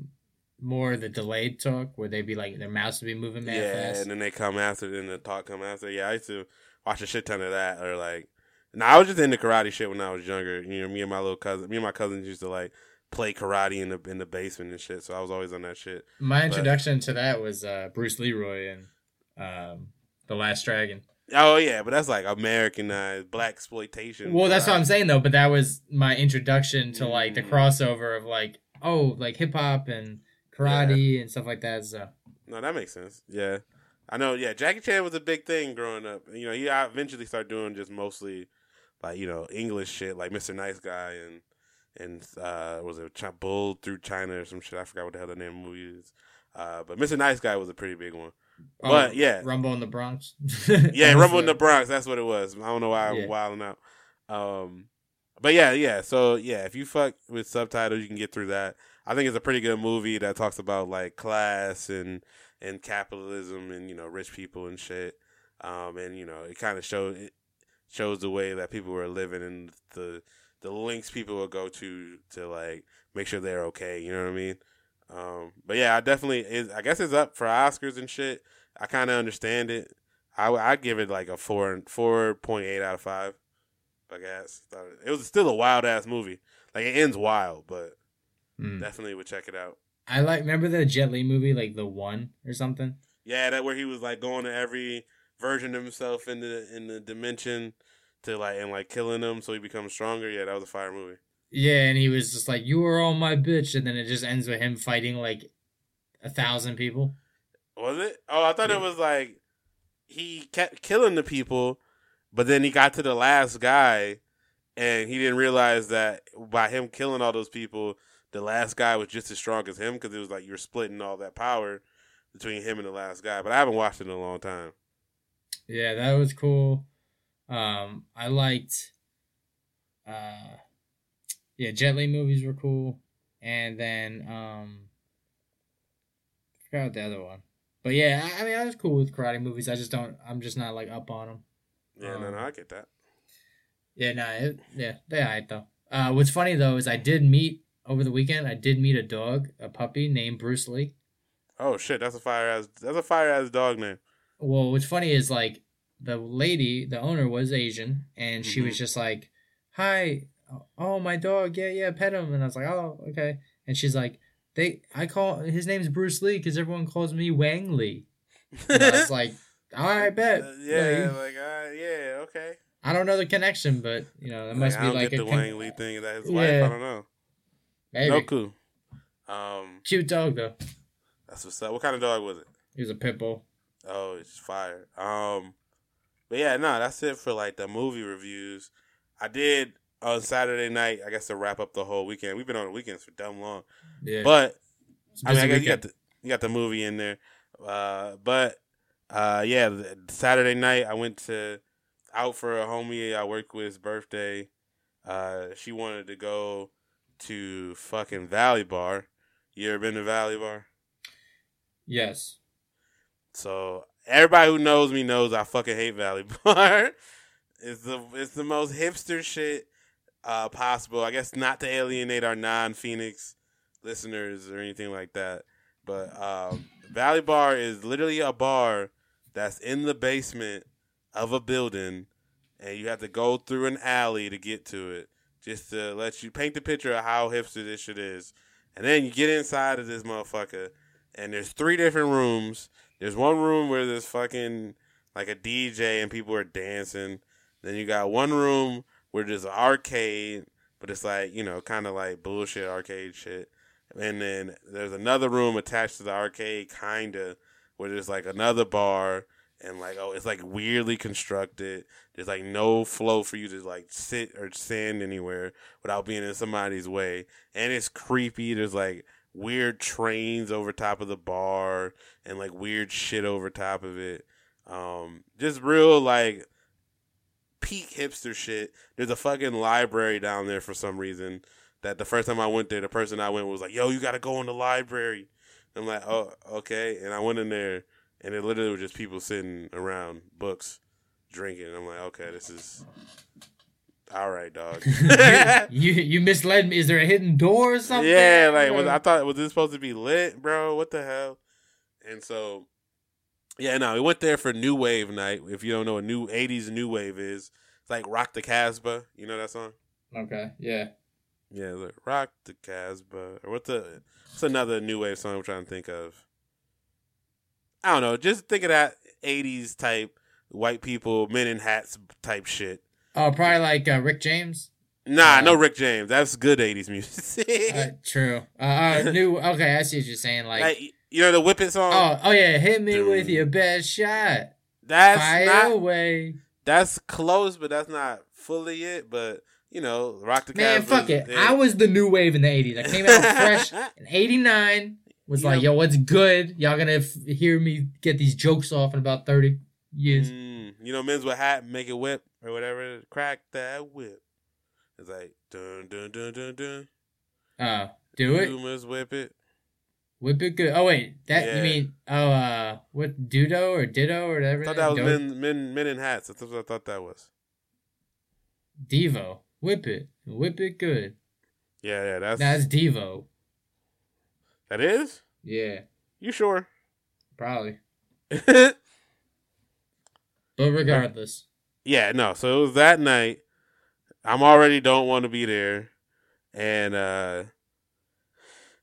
more the delayed talk where they'd be like their mouths would be moving mad yeah, fast. and then they come after, then the talk come after. Yeah, I used to watch a shit ton of that, or like, no, I was just into karate shit when I was younger. You know, me and my little cousin, me and my cousins used to like play karate in the in the basement and shit. So I was always on that shit. My introduction to that was uh, Bruce Leroy and um, the Last Dragon. Oh yeah, but that's like Americanized blaxploitation. Well, that's what I'm saying though. But that was my introduction to like the Mm. crossover of like oh like hip hop and karate and stuff like that. So No, that makes sense. Yeah, I know. Yeah, Jackie Chan was a big thing growing up. You know, he eventually started doing just mostly like you know English shit, like Mr. Nice Guy and and uh was it Ch- Bull through China or some shit. I forgot what the hell the name of the movie is. Uh, but Mr. Nice Guy was a pretty big one. But, yeah. Oh, Rumble in the Bronx. Yeah, Rumble in the- the Bronx. That's what it was. I don't know why I'm Yeah. wilding out. Um, but yeah, yeah. So yeah, if you fuck with subtitles, you can get through that. I think it's a pretty good movie that talks about like class and and capitalism and you know rich people and shit. Um, and you know it kind of shows it shows the way that people were living and the the links people will go to to like make sure they're okay. You know what I mean? Um, but yeah, I definitely is. I guess it's up for Oscars and shit. I kind of understand it. I I'd give it like a four four point eight out of five. I guess it was still a wild ass movie. Like it ends wild, but Mm. definitely would check it out. I like remember the Jet Li movie, like the one or something. Yeah, that where he was like going to every version of himself in the in the dimension to like and like killing them so he becomes stronger. Yeah, that was a fire movie. Yeah, and he was just like, "You are all my bitch," and then it just ends with him fighting like a thousand people. Was it? Oh, I thought Yeah. it was like he kept killing the people, but then he got to the last guy, and he didn't realize that by him killing all those people, the last guy was just as strong as him because it was like you're splitting all that power between him and the last guy. But I haven't watched it in a long time. Yeah, that was cool. Um, I liked, uh, yeah, Jet Li movies were cool, and then um, I forgot the other one. But yeah, I, I mean, I was cool with karate movies. I just don't. I'm just not like up on them. Yeah, no, no, Um, I get that. Yeah, no, it, yeah, they alright though. Uh, what's funny though is I did meet over the weekend. I did meet a dog, a puppy named Bruce Lee. Oh shit, that's a fire ass. That's a fire ass dog name. Well, what's funny is like the lady, the owner was Asian, and she was Mhm. just like, "Hi, oh my dog, yeah, yeah, pet him." And I was like, "Oh, okay." And she's like, "They, I call his name's Bruce Lee because everyone calls me Wang Lee." And I was like, "All right, bet." Uh, yeah, Like, like uh, yeah, okay. I don't know the connection, but you know, it must I be like a the con- Wang Lee thing. That his wife? I don't know. maybe. No clue. Um, Cute dog though. that's what's up. What kind of dog was it? He was a pit bull. Oh, it's fire. Um, but yeah, no, that's it for like the movie reviews. I did on Saturday night. I guess to wrap up the whole weekend. We've been on the weekends for dumb long, Yeah, but I mean, I guess you got the you got the movie in there. Uh, but uh, yeah, the- Saturday night I went to out for a homie I work with's birthday. Uh, she wanted to go to fucking Valley Bar. You ever been to Valley Bar? yes. So everybody who knows me knows I fucking hate Valley Bar. it's the it's the most hipster shit uh, possible. I guess not to alienate our non Phoenix listeners or anything like that. But um, Valley Bar is literally a bar that's in the basement of a building, and you have to go through an alley to get to it, just to let you paint the picture of how hipster this shit is. And then you get inside of this motherfucker, and there's three different rooms. There's one room where there's fucking like a DJ and people are dancing. Then you got one room where there's an arcade, but it's like, you know, kind of like bullshit arcade shit. And then there's another room attached to the arcade, kind of, where there's like another bar and like, oh, it's like weirdly constructed. There's like no flow for you to like sit or stand anywhere without being in somebody's way. And it's creepy. There's like weird trains over top of the bar and like weird shit over top of it. Um, just real like peak hipster shit. There's a fucking library down there for some reason. That the first time I went there, the person I went with was like, "Yo, you gotta go in the library." I'm like, "Oh, okay." And I went in there, and it literally was just people sitting around books, drinking. I'm like, "Okay, this is all right, dog." you you misled me. Is there a hidden door or something? Yeah, like was, I thought was this supposed to be lit, bro? What the hell? And so, yeah, no, we went there for New Wave night. If you don't know what new '80s New Wave is, it's like Rock the Casbah. You know that song? Okay. Yeah. Yeah, like Rock the Casbah. Or what's the what's another New Wave song I'm trying to think of? I don't know. Just think of that '80s type white people, men in hats type shit. Oh, probably like uh, Rick James. Nah, Uh, no Rick James. That's good '80s music. Uh, true. Uh, uh, new. Okay, I see what you're saying. Like, like, you know the Whip It song. oh, oh yeah, hit me with your best shot. That's Fire not away, that's close, but that's not fully it. But you know, rock the man. Fuck it. I was the new wave in the '80s. I came out fresh in '89. Was You like, know- yo, what's good? Y'all gonna f- hear me get these jokes off in about 30 years. Mm, you know, men's with hat, make it whip or whatever. Crack that whip. It's like dun dun dun dun dun. Uh, do it. You whip it. Whip it good. Oh wait, that Yeah. you mean? Oh, uh, what Dudo or Ditto or whatever? I thought that was men, men, men in hats. That's what I thought that was. Devo. Whip it, whip it good. Yeah, yeah, that's That's Devo. that is. Yeah, You sure? probably. But regardless, Yeah, no. So it was that night. I'm already don't want to be there, and uh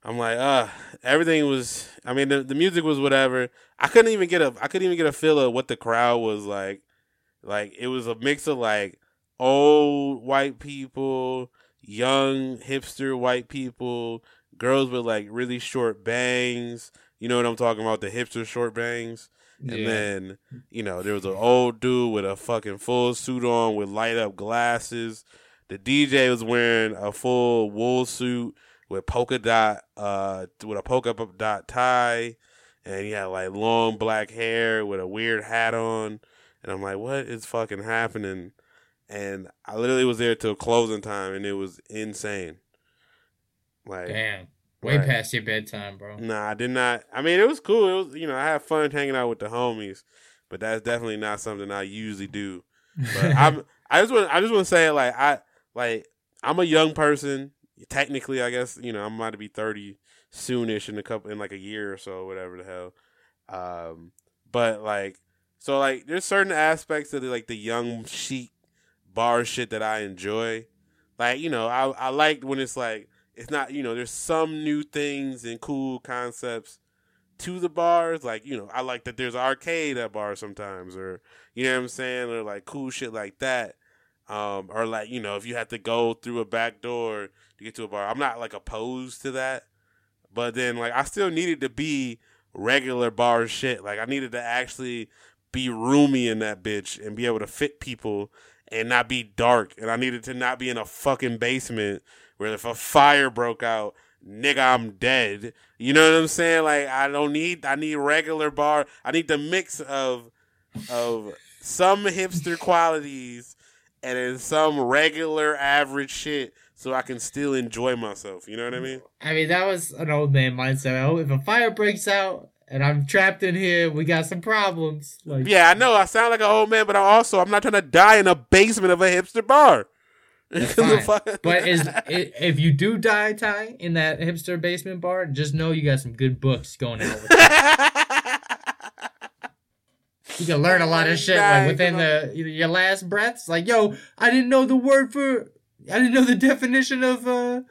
I'm like, uh, everything was. I mean, the, the music was whatever. I couldn't even get a. I couldn't even get a feel of what the crowd was like. Like it was a mix of like old white people, young hipster white people, girls with like really short bangs. You know what I'm talking about? The hipster short bangs. And Yeah. then, you know, there was an old dude with a fucking full suit on with light up glasses. The DJ was wearing a full wool suit with polka dot, uh, with a polka dot tie, and he had like long black hair with a weird hat on. And I'm like, what is fucking happening? And I literally was there till closing time, and it was insane. Like, Damn. Way Right. past your bedtime, bro. Nah, I did not. I mean, it was cool. It was, you know, I had fun hanging out with the homies, but that's definitely not something I usually do. But I'm, I just want, I just want to say, like, I, like, I'm a young person. Technically, I guess, you know, I'm about to be 30 soonish in a couple, in like a year or so, whatever the hell. Um, but like, so like, there's certain aspects of the, like the young chic bar shit that I enjoy. Like, you know, I, I like when it's like, it's not you know there's some new things and cool concepts to the bars like you know i like that there's arcade at bars sometimes or you know what i'm saying or like cool shit like that um or like you know if you have to go through a back door to get to a bar i'm not like opposed to that but then like i still needed to be regular bar shit like i needed to actually be roomy in that bitch and be able to fit people and not be dark and i needed to not be in a fucking basement where if a fire broke out, nigga, I'm dead. You know what I'm saying? Like I don't need I need regular bar. I need the mix of of some hipster qualities and then some regular average shit so I can still enjoy myself. You know what I mean? I mean, that was an old man mindset. Oh, if a fire breaks out and I'm trapped in here, we got some problems. Like, Yeah, I know I sound like an old man, but I also I'm not trying to die in a basement of a hipster bar. But is if you do die, Ty, in that hipster basement bar, just know you got some good books going out with you. You can learn a lot of shit like within the your last breaths. Like, yo, I didn't know the word for, I didn't know the definition of uh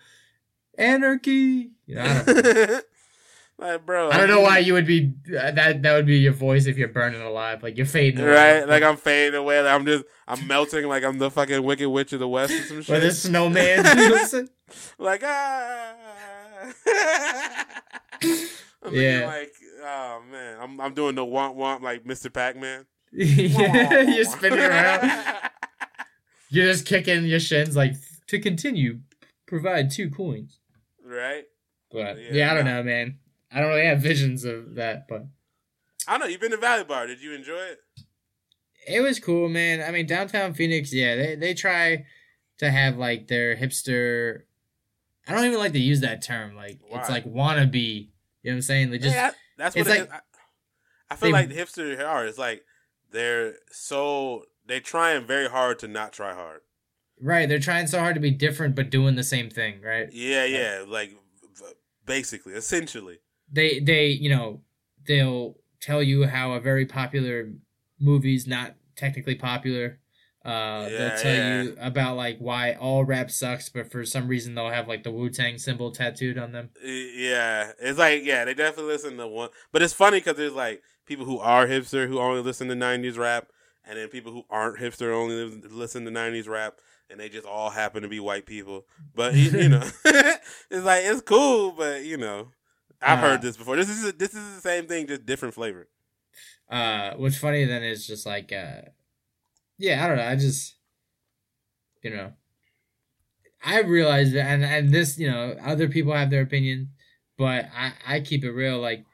anarchy. You know, I don't, like, bro, I don't know why you would be uh, that. That would be your voice if you're burning alive. Like you're fading away. Right, like I'm fading away. Like I'm just, I'm melting. Like I'm the fucking Wicked Witch of the West or some Or the snowman. You know what I'm saying? like ah. Yeah. yeah. Like oh man, I'm I'm doing the womp womp like Mr. Pac Man. yeah, you're spinning around. You're just kicking your shins like to continue. Provide two coins. right. But Yeah, yeah, I don't nah. know, man. I don't really have visions of that, but I don't know. You've been to Valley Bar. Did you enjoy it? it was cool, man. I mean, downtown Phoenix, yeah, they they try to have like their hipster. I don't even like to use that term. Like it's Why? like wannabe. You know what I'm saying? They just yeah, that's what it's it like- is. I, I feel they- like the hipster are. It's like they're so they trying very hard to not try hard. right. They're trying so hard to be different, but doing the same thing, right? Yeah, yeah. Like basically, essentially. they they you know they'll tell you how a very popular movie's not technically popular uh Yeah, they'll tell yeah. you about like why all rap sucks but for some reason they'll have like the wu-tang symbol tattooed on them Yeah, it's like yeah, they definitely listen to one, but it's funny because there's like people who are hipster who only listen to '90s rap, and then people who aren't hipster only listen to '90s rap, and they just all happen to be white people. But you, you know, it's like it's cool, but you know, I've Uh, heard this before. This is this is the same thing, just different flavor. uh what's funny then is just like uh yeah i don't know i just you know i realize that and and this you know other people have their opinion but i i keep it real like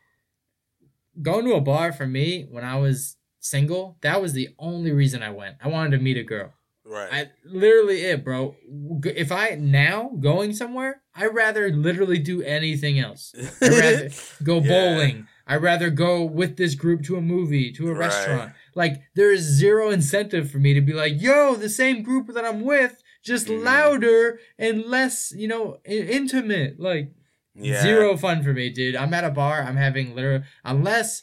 going to a bar for me when i was single that was the only reason i went i wanted to meet a girl Right. I literally it, bro. If I now going somewhere, I'd rather literally do anything else. I'd rather go Yeah. bowling. I'd rather go with this group to a movie, to a Right. restaurant. Like there is zero incentive for me to be like, yo, the same group that I'm with, just Mhm. louder and less, you know, intimate. Like yeah. zero fun for me, dude. I'm at a bar. I'm having literal unless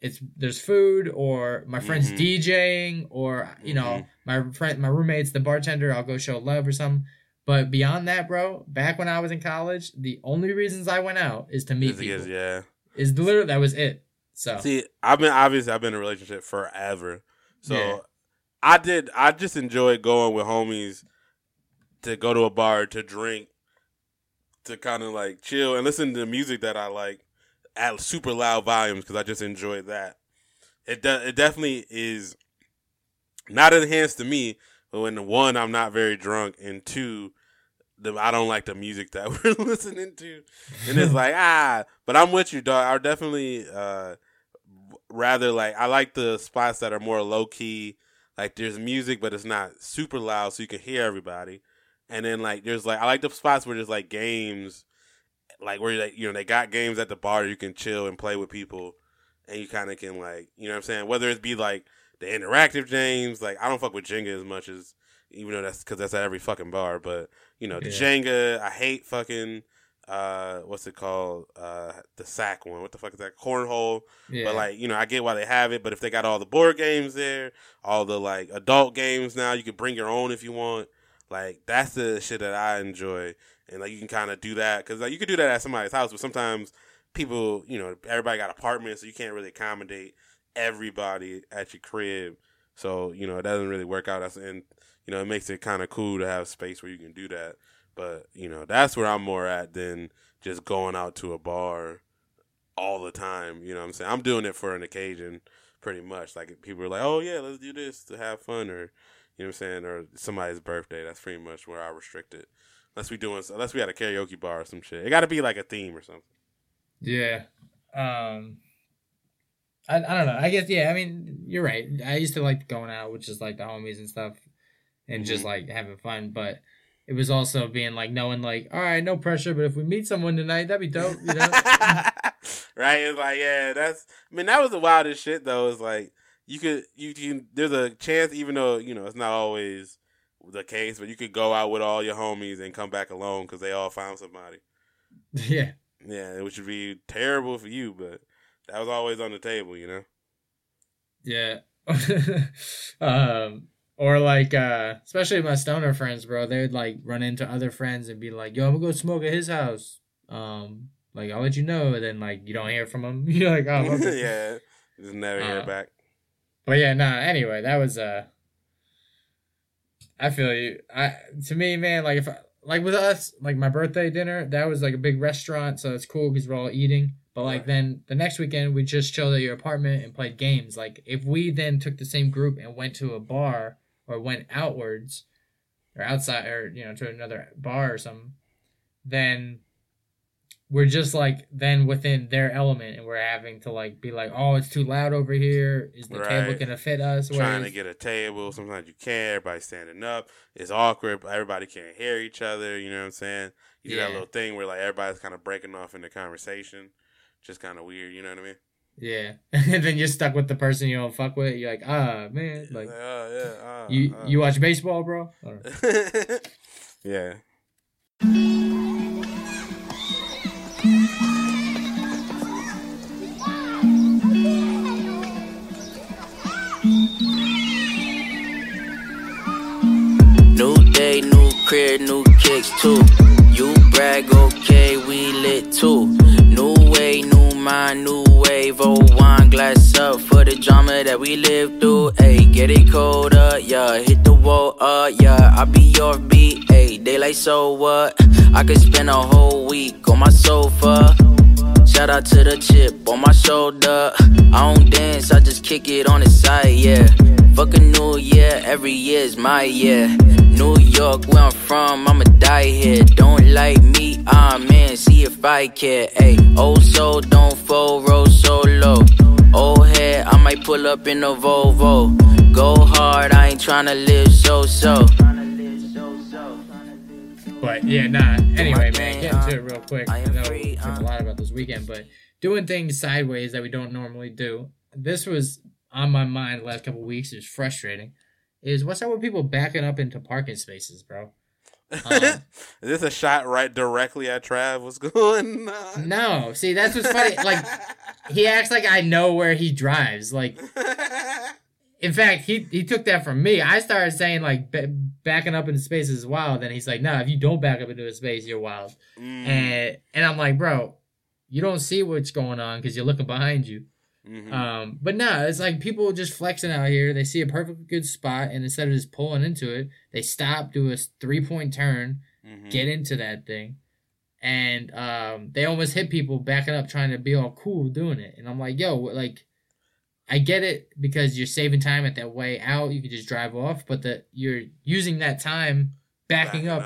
it's there's food or my friend's Mhm. DJing or you know Mhm. my friend my roommate's the bartender. I'll go show love or something. But beyond that, bro, back when I was in college, the only reasons I went out is to meet Is- people. is- yeah. Is literally that was it. So See, I've been obviously I've been in a relationship forever, so Yeah. I did. I just enjoyed going with homies to go to a bar to drink, to kind of like chill and listen to music that I like at super loud volumes because I just enjoy that. It de- it definitely is not enhanced to me, but when one I'm not very drunk and two. The, I don't like the music that we're listening to, and it's like ah. But I'm with you, dog. I definitely uh, rather like I like the spots that are more low key. Like there's music, but it's not super loud, so you can hear everybody. And then like there's like I like the spots where there's like games, like where like you know they got games at the bar you can chill and play with people, and you kind of can like you know what I'm saying. Whether it be like the interactive games, like I don't fuck with Jenga as much as even though that's because that's at every fucking bar. But you know the Yeah. Jenga, I hate fucking uh what's it called uh the sack one. What the fuck is that cornhole? yeah. But like, you know, I get why they have it. But if they got all the board games there, all the like adult games now, you can bring your own if you want. Like that's the shit that I enjoy, and like you can kind of do that because like you could do that at somebody's house, but sometimes people, you know, everybody got apartments, so you can't really accommodate everybody at your crib. So you know, it doesn't really work out. That's and you know, it makes it kind of cool to have space where you can do that. But you know, that's where I'm more at than just going out to a bar all the time. You know what I'm saying? I'm doing it for an occasion, pretty much. Like people are like, "Oh yeah, let's do this to have fun," or you know what I'm saying, or somebody's birthday. That's pretty much where I restrict it. Unless we doing, unless we had a karaoke bar or some shit. It got to be like a theme or something. Yeah. Um I, I don't know. I guess yeah, I mean, you're right. I used to like going out with just like the homies and stuff and just Mhm. like having fun, but it was also being like knowing like, all right, no pressure, but if we meet someone tonight, that'd be dope, you know? right? It's like, yeah, that's. I mean, that was the wildest shit though. It's like you could, you can. There's a chance, even though you know it's not always the case, but you could go out with all your homies and come back alone because they all found somebody. yeah. Yeah, which would be terrible for you, but that was always on the table, you know. Yeah. um or like uh especially my stoner friends, bro, they would like run into other friends and be like, "Yo, I'm going to go smoke at his house." Um like I'll let you know and then like you don't hear from them. You're like, "Oh, okay." yeah, just never hear Uh, back. But yeah, nah, anyway, that was uh I feel you. I to me, man, like if I, like with us, like my birthday dinner, that was like a big restaurant, so it's cool because we're all eating. But like Right. then the next weekend, we just chilled at your apartment and played games. Like if we then took the same group and went to a bar or went outwards or outside or you know to another bar or something, then we're just like then within their element and we're having to like be like, oh, it's too loud over here. Is the table gonna fit us? Trying to get a table, sometimes you can't. Everybody's standing up. It's awkward. Everybody can't hear each other. You know what I'm saying? You do that little thing where like everybody's kind of breaking off in the conversation. Just kind of weird. You know what I mean? Yeah, and then you're stuck with the person you don't fuck with. You're like, ah, man, like oh yeah. uh, you uh. you watch baseball, bro? Yeah. Crib, new kicks too. You brag, okay, we lit too. New way, new mind, new wave. Oh, wine glass up for the drama that we live through. Ayy, get it cold up, yeah. Hit the wall up, yeah. I be your beat, ayy. Like, so what? I could spend a whole week on my sofa. Shout out to the chip on my shoulder. I don't dance, I just kick it on the side, yeah. Fuck a new year, every year's my year. New York, where I'm from, I'ma die here. Don't like me, ah, I'm in, see if I care. Ayy, old soul, don't fold, roll solo. Old head, I might pull up in a Volvo. Go hard, I ain't tryna live so so. But yeah, nah. Anyway, man, getting to it real quick. I I know we talked a uh. lot about this weekend, but doing things sideways that we don't normally do. This was on my mind the last couple weeks. It was frustrating. Is what's up with people backing up into parking spaces, bro? Um, Is this a shot right directly at Trav? What's going on? no, see that's what's funny. Like he acts like I know where he drives. Like In fact, he he took that from me. I started saying like b- backing up into space is wild, and he's like, "No, if you don't back up into a space, you're wild." Mm. And and I'm like, "Bro, you don't see what's going on because you're looking behind you." Mhm. Um, but no, it's like people just flexing out here. They see a perfect good spot, and instead of just pulling into it, they stop, do a three point turn, Mhm. get into that thing, and um, they almost hit people backing up, trying to be all cool doing it. And I'm like, yo, like, I get it because you're saving time at that way out. You can just drive off, but the you're using that time backing, up,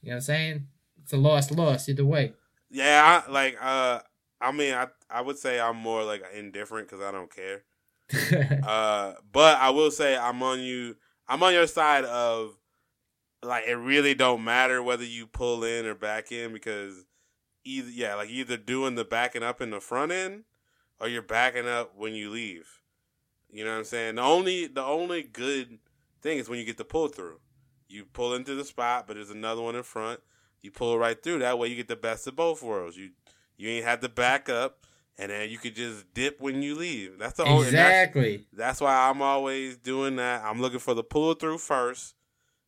You know what I'm saying? It's a lost loss either way. Yeah, I, like uh, I mean, I I would say I'm more like indifferent because I don't care. Uh, but I will say I'm on you. I'm on your side of like it really don't matter whether you pull in or back in because either yeah, like either doing the backing up in the front end or you're backing up when you leave. You know what I'm saying? The only the only good thing is when you get the pull through. You pull into the spot, but there's another one in front. You pull right through. That way you get the best of both worlds. You you ain't had to back up, and then you could just dip when you leave. That's the only. and that's- exactly. that's why I'm always doing that. I'm looking for the pull through first.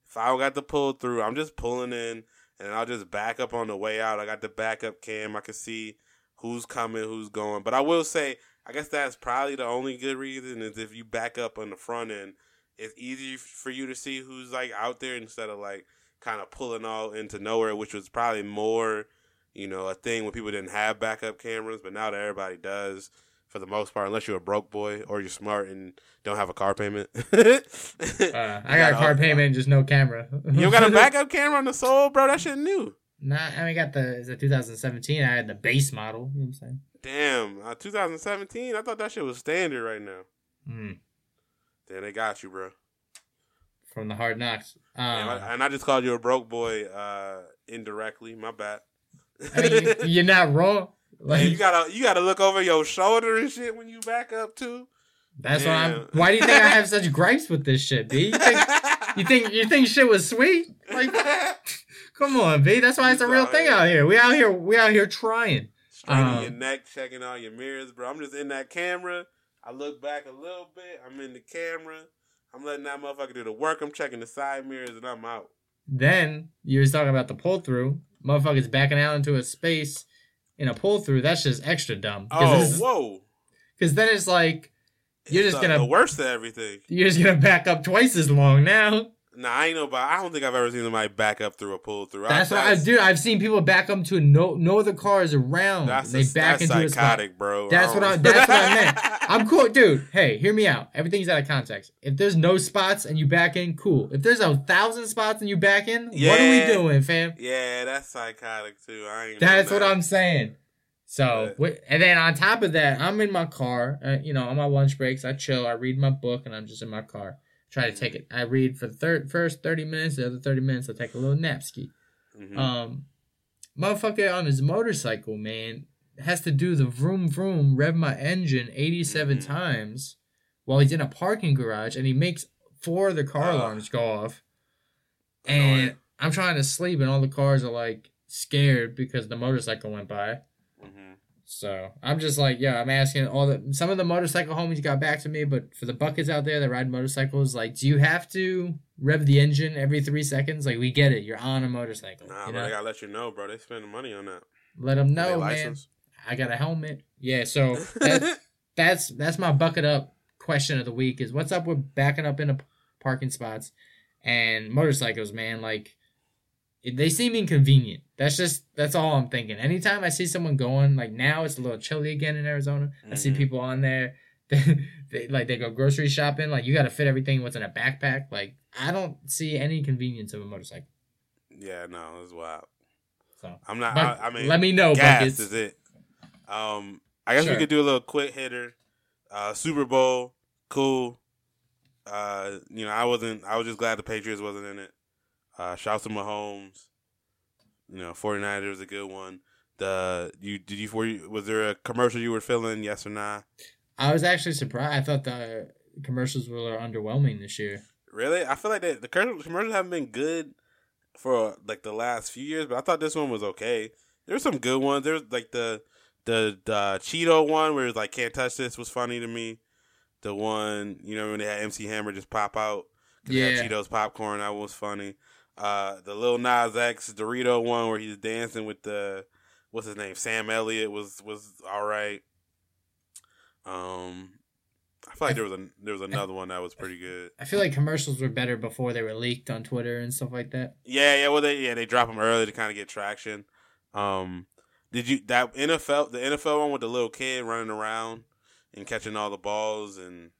If I don't got the pull through, I'm just pulling in and I'll just back up on the way out. I got the backup cam. I can see who's coming, who's going. But I will say, I guess that's probably the only good reason is if you back up on the front end, it's easy for you to see who's like out there instead of like kind of pulling all into nowhere, which was probably more, you know, a thing when people didn't have backup cameras, but now that everybody does for the most part, unless you're a broke boy or you're smart and don't have a car payment. Uh, I got a car payment and just no camera. You got a backup camera on the Soul, bro? That shit new. Nah, I mean, got the is it 2017. I had the base model. You know what I'm saying? Damn, uh, 2017. I thought that shit was standard right now. Mm, Damn, they got you, bro. from the Hard Knocks. Um, Damn, I- and I just called you a broke boy uh, indirectly. My bad. I mean, you, you're not wrong. Like, you gotta you gotta look over your shoulder and shit when you back up too. that's why I'm. Why do you think I have such gripes with this shit, B? You think you think you think shit was sweet? Like, come on, B. That's why it's a real thing out here. We out here. We out here trying. Straightening Um, your neck, checking all your mirrors, bro. I'm just in that camera. I look back a little bit. I'm in the camera. I'm letting that motherfucker do the work. I'm checking the side mirrors and I'm out. Then you was talking about the pull through. Motherfuckers backing out into a space in a pull through. That's just extra dumb. Oh, whoa. Because then it's like you're It's just gonna the worst of everything. you're just gonna back up twice as long now. Nah, I ain't know about. I don't think I've ever seen somebody back up through a pull through. That's what I do. I've seen people back up to no no other cars around. That's they a, back that's into a spot. psychotic, bro. That's what I. That's what I meant. I'm cool, dude. Hey, hear me out. Everything's out of context. If there's no spots and you back in, cool. If there's a thousand spots and you back in, what are we doing, fam? Yeah, that's psychotic too. I ain't. That's what that. I'm saying. So, But- and then on top of that, I'm in my car. Uh, you know, on my lunch breaks, I chill. I read my book, and I'm just in my car. Try to take it. I read for the third, first 30 minutes. The other 30 minutes, I'll take a little nap ski. Mhm. Um, motherfucker on his motorcycle, man, has to do the vroom vroom, rev my engine 87 Mhm. times while he's in a parking garage, and he makes four of the car alarms go off. And Annoying. I'm trying to sleep, and all the cars are like scared because the motorcycle went by. Mhm. So I'm just like, yeah, I'm asking all the some of the motorcycle homies got back to me, but for the buckets out there that ride motorcycles, like, do you have to rev the engine every three seconds? Like, we get it, you're on a motorcycle. Nah, you bro, know? they gotta let you know, bro. They spending money on that. Let them know, man. license. I got a helmet. Yeah, so that, that's that's my bucket up question of the week is what's up with backing up into parking spots and motorcycles, man. Like they seem inconvenient. That's just that's all I'm thinking. Anytime I see someone going, like now it's a little chilly again in Arizona. I see Mhm. people on there. They, they like they go grocery shopping. Like you got to fit everything what's in a backpack. Like I don't see any convenience of a motorcycle. yeah, no, it's wild. So I'm not. But I, I mean, let me know, gas buckets. is it. Um, I guess Sure. we could do a little quick hitter. Uh, Super Bowl, cool. Uh, you know, I wasn't. I was just glad the Patriots wasn't in it. Uh, shouts to Mahomes. You know, 49ers is a good one. The you did you you, was there a commercial you were filling? Yes or not? I was actually surprised. I thought the commercials were underwhelming this year. Really? I feel like they, the commercials haven't been good for like the last few years, but I thought this one was okay. There's some good ones. There's like the the the Cheeto one where it's like can't touch this was funny to me. The one you know when they had MC Hammer just pop out. Yeah. had Cheetos popcorn. That was funny. Uh, the Lil Nas X Dorito one where he's dancing with the what's his name Sam Elliott was was all right. Um, I feel like there was a there was another one that was pretty good. I feel like commercials were better before they were leaked on Twitter and stuff like that. Yeah, yeah. Well, they yeah they drop them early to kind of get traction. Um, did you that NFL the NFL one with the little kid running around and catching all the balls and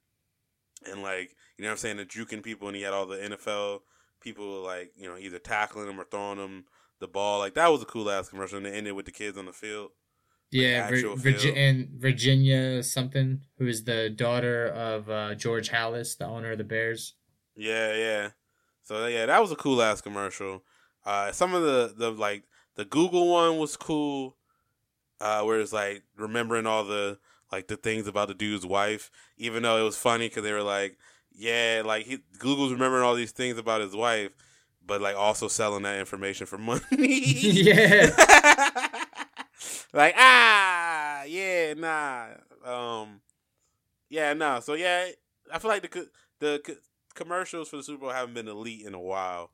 and like you know what I'm saying the juking people and he had all the NFL people like you know either tackling them or throwing them the ball like that was a cool ass commercial and they ended with the kids on the field. Yeah, Vir- Virgi- field. and Virginia something, who is the daughter of uh, George Halas, the owner of the Bears. Yeah, yeah. So yeah, that was a cool ass commercial. Uh, some of the the like the Google one was cool, uh, where it's like remembering all the like the things about the dude's wife, even though it was funny because they were like, yeah, like he, Google's remembering all these things about his wife, but like also selling that information for money. yeah, like ah, yeah, nah, um, yeah, nah. So yeah, I feel like the co- the co- commercials for the Super Bowl haven't been elite in a while.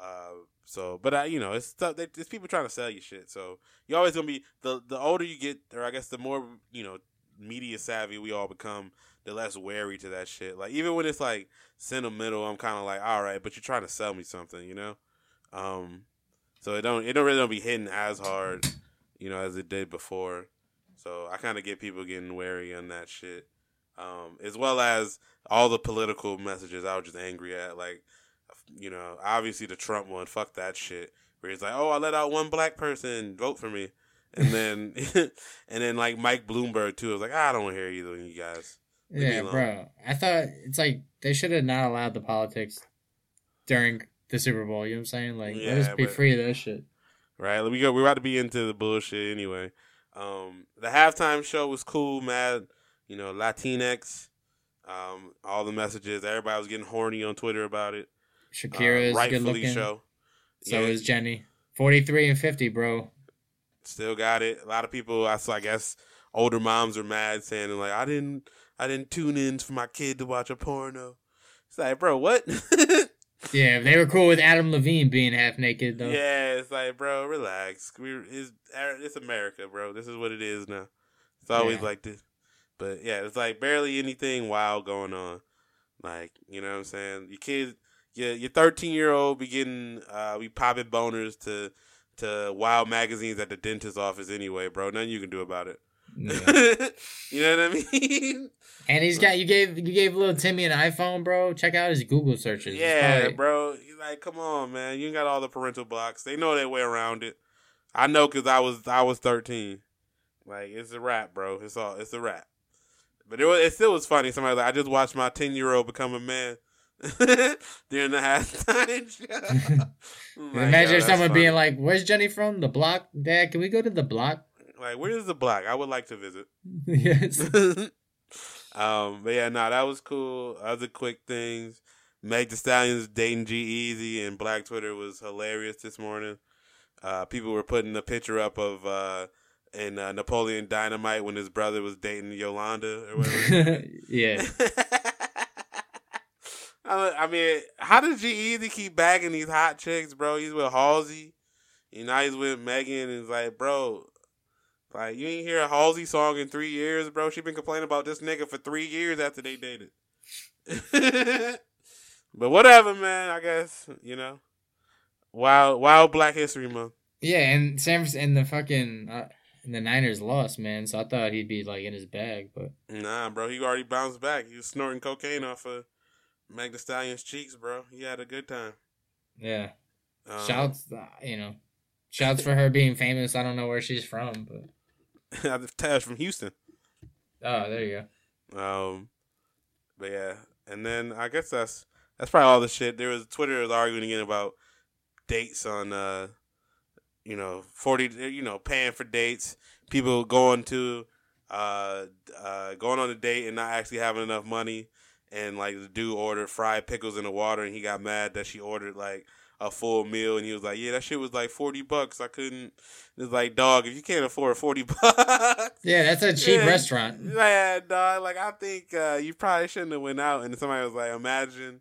Uh, so, but I, you know, it's stuff. that- It's people trying to sell you shit. So you're always gonna be the the older you get, or I guess the more you know, media savvy we all become, the less wary to that shit. Like even when it's like sentimental, I'm kind of like, all right, but you're trying to sell me something, you know. Um, so it don't it don't really don't be hitting as hard, you know, as it did before. So I kind of get people getting wary on that shit, um, as well as all the political messages I was just angry at, like, you know, obviously the Trump one, fuck that shit, where he's like, oh, I let out one black person, vote for me, and then and then like Mike Bloomberg too, I was like, I don't hear either of you guys. Yeah, bro. I thought it's like they should have not allowed the politics during the Super Bowl. You know what I'm saying? Like, let us be but- free of that shit. right? We go. We're about to be into the bullshit anyway. Um, the halftime show was cool, mad. You know, Latinx. Um, all the messages. Everybody was getting horny on Twitter about it. Shakira Uh, is good rightfully looking. so. So Yeah. is Jenny. Forty three and fifty, bro. Still got it. A lot of people. I so I guess older moms are mad, saying like, I didn't, I didn't tune in for my kid to watch a porno. It's like, bro, what? Yeah, they were cool with Adam Levine being half naked though. Yeah, it's like, bro, relax. We it's, it's America, bro. This is what it is now. It's always Yeah. like this. But yeah, it's like barely anything wild going on. Like, you know what I'm saying? Your kid, your your 13 year old be getting, uh, we popping boners to to wild magazines at the dentist office anyway, bro. Nothing you can do about it. Yeah. you know what I mean? And he's got you gave you gave little Timmy an iPhone, bro. Check out his Google searches. Yeah, probably- bro. You like, come on, man. You got all the parental blocks. They know their way around it. I know because I was I was thirteen. Like it's a rap, bro. It's all it's a rap. But it was it still was funny. Somebody like I just watched my ten year old become a man during the halftime show. Like, Imagine yo, someone funny. being like, "Where's Jenny from? The block, Dad? Can we go to the block?" Like, where is the block? I would like to visit. yes. um, but yeah, no, that was cool. Other quick things. Meg Thee Stallions dating G-Eazy and Black Twitter was hilarious this morning. Uh, people were putting a picture up of uh, in uh, Napoleon Dynamite when his brother was dating Yolanda or whatever. yeah. I mean, how does G-Eazy keep bagging these hot chicks, bro? He's with Halsey, and now he's with Megan, and it's like, bro, like you ain't hear a Halsey song in three years, bro. She been complaining about this nigga for three years after they dated. but whatever, man. I guess you know, wild, wild Black History Month. Yeah, and San and the fucking uh, and the Niners lost, man. So I thought he'd be like in his bag, but Nah, bro, he already bounced back. He was snorting cocaine off of Meg Stallion's cheeks, bro. He had a good time. yeah. Um, Shouts, uh, you know, shouts for her being famous. I don't know where she's from, but I'm Tash from Houston. oh, there you go. Um, but yeah, and then I guess that's that's probably all the shit. There was Twitter was arguing again about dates on, uh, you know, forty, you know, paying for dates. People going to, uh, uh, going on a date and not actually having enough money, and like the dude ordered fried pickles in the water, and he got mad that she ordered like a full meal, and he was like, "Yeah, that shit was like forty bucks. I couldn't." It's like, dog, if you can't afford forty bucks, Yeah, that's a cheap Yeah. restaurant. yeah, dog. Like I think uh, you probably shouldn't have went out. And somebody was like, imagine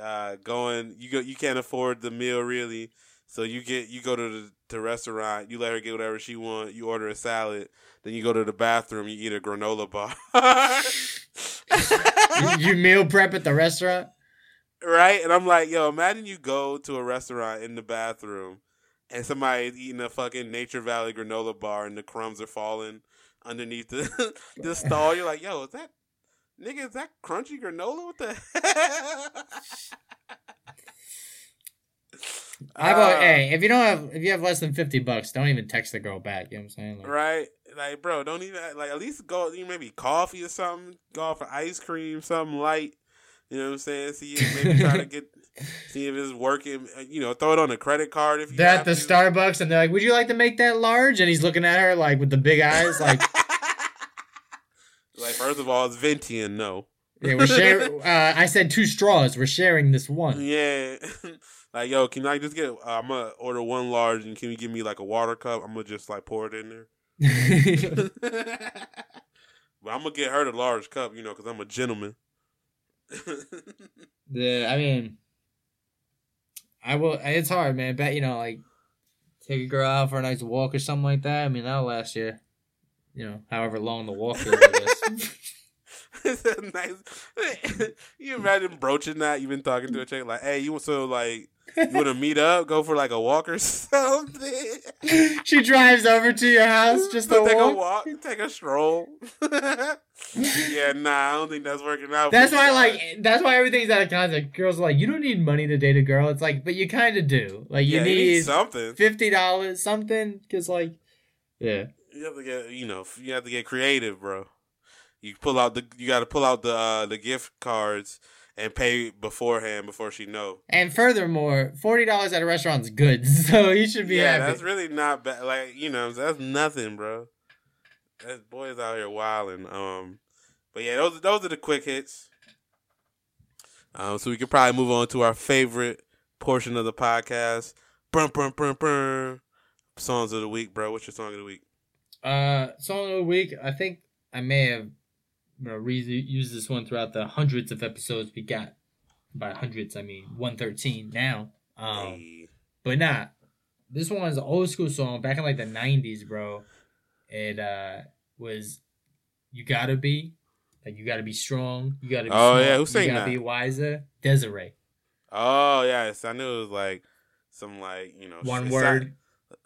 uh, going. You go. You can't afford the meal really. So you get you go to the, the restaurant. You let her get whatever she want. You order a salad. Then you go to the bathroom. You eat a granola bar. you, you meal prep at the restaurant. Right? And I'm like, yo, imagine you go to a restaurant in the bathroom and somebody's eating a fucking Nature Valley granola bar and the crumbs are falling underneath the the stall. You're like, yo, is that nigga? Is that crunchy granola? What the? How about Uh, hey, if you don't have if you have less than fifty bucks, don't even text the girl back. You know what I'm saying? Like, Right, like bro, don't even like at least go. You maybe coffee or something. Go off for ice cream, something light. You know what I'm saying? See, if maybe try to get see if it's working. uh, You know, throw it on a credit card if you. They're at have the to. Starbucks and they're like, "Would you like to make that large?" And he's looking at her like with the big eyes, like, Like first of all, it's venti and no. "Yeah, we're sharing." Uh, I said two straws. We're sharing this one. Yeah. like, yo, can I just get? Uh, I'm gonna order one large, and can you give me like a water cup? I'm gonna just like pour it in there. but I'm gonna get her the large cup, you know, because I'm a gentleman. the I mean, I will. It's hard, man. Bet you know, like, take a girl out for a nice walk or something like that. I mean, that'll last you, you know, however long the walk is. It's a nice. you imagine broaching that? You've been talking to a chick like, "Hey, you want so like you want to meet up? Go for like a walk or something." she drives over to your house just to take walk. a walk, take a stroll. yeah, nah, I don't think that's working out. That's why, like, that's why everything's out of context. Girls are like, you don't need money to date a girl. It's like, but you kind of do. Like, you yeah, you need need something. fifty dollars, something, because like, yeah, You have to get, you know, you have to get creative, bro. You pull out the, you got to pull out the uh, the gift cards and pay beforehand before she know. and furthermore, forty dollars at a restaurant's good, so you should be yeah, happy. that's really not bad. Like you know, that's nothing, bro. That boys out here wilding. Um, but yeah, those those are the quick hits. Um, so we could probably move on to our favorite portion of the podcast. Brum, brum, brum, brum. Songs of the week, bro. What's your song of the week? Uh, song of the week. I think I may have you know, re- used this one throughout the hundreds of episodes we got. By hundreds, I mean one thirteen now. Um, Hey. but nah, this one is an old school song back in like the nineties, bro. It uh was "You Gotta Be," like you gotta be strong. You gotta be. Oh, smart, yeah, who You sang gotta that? be wiser. Des'ree. Oh yes, I knew it was like some like you know One word.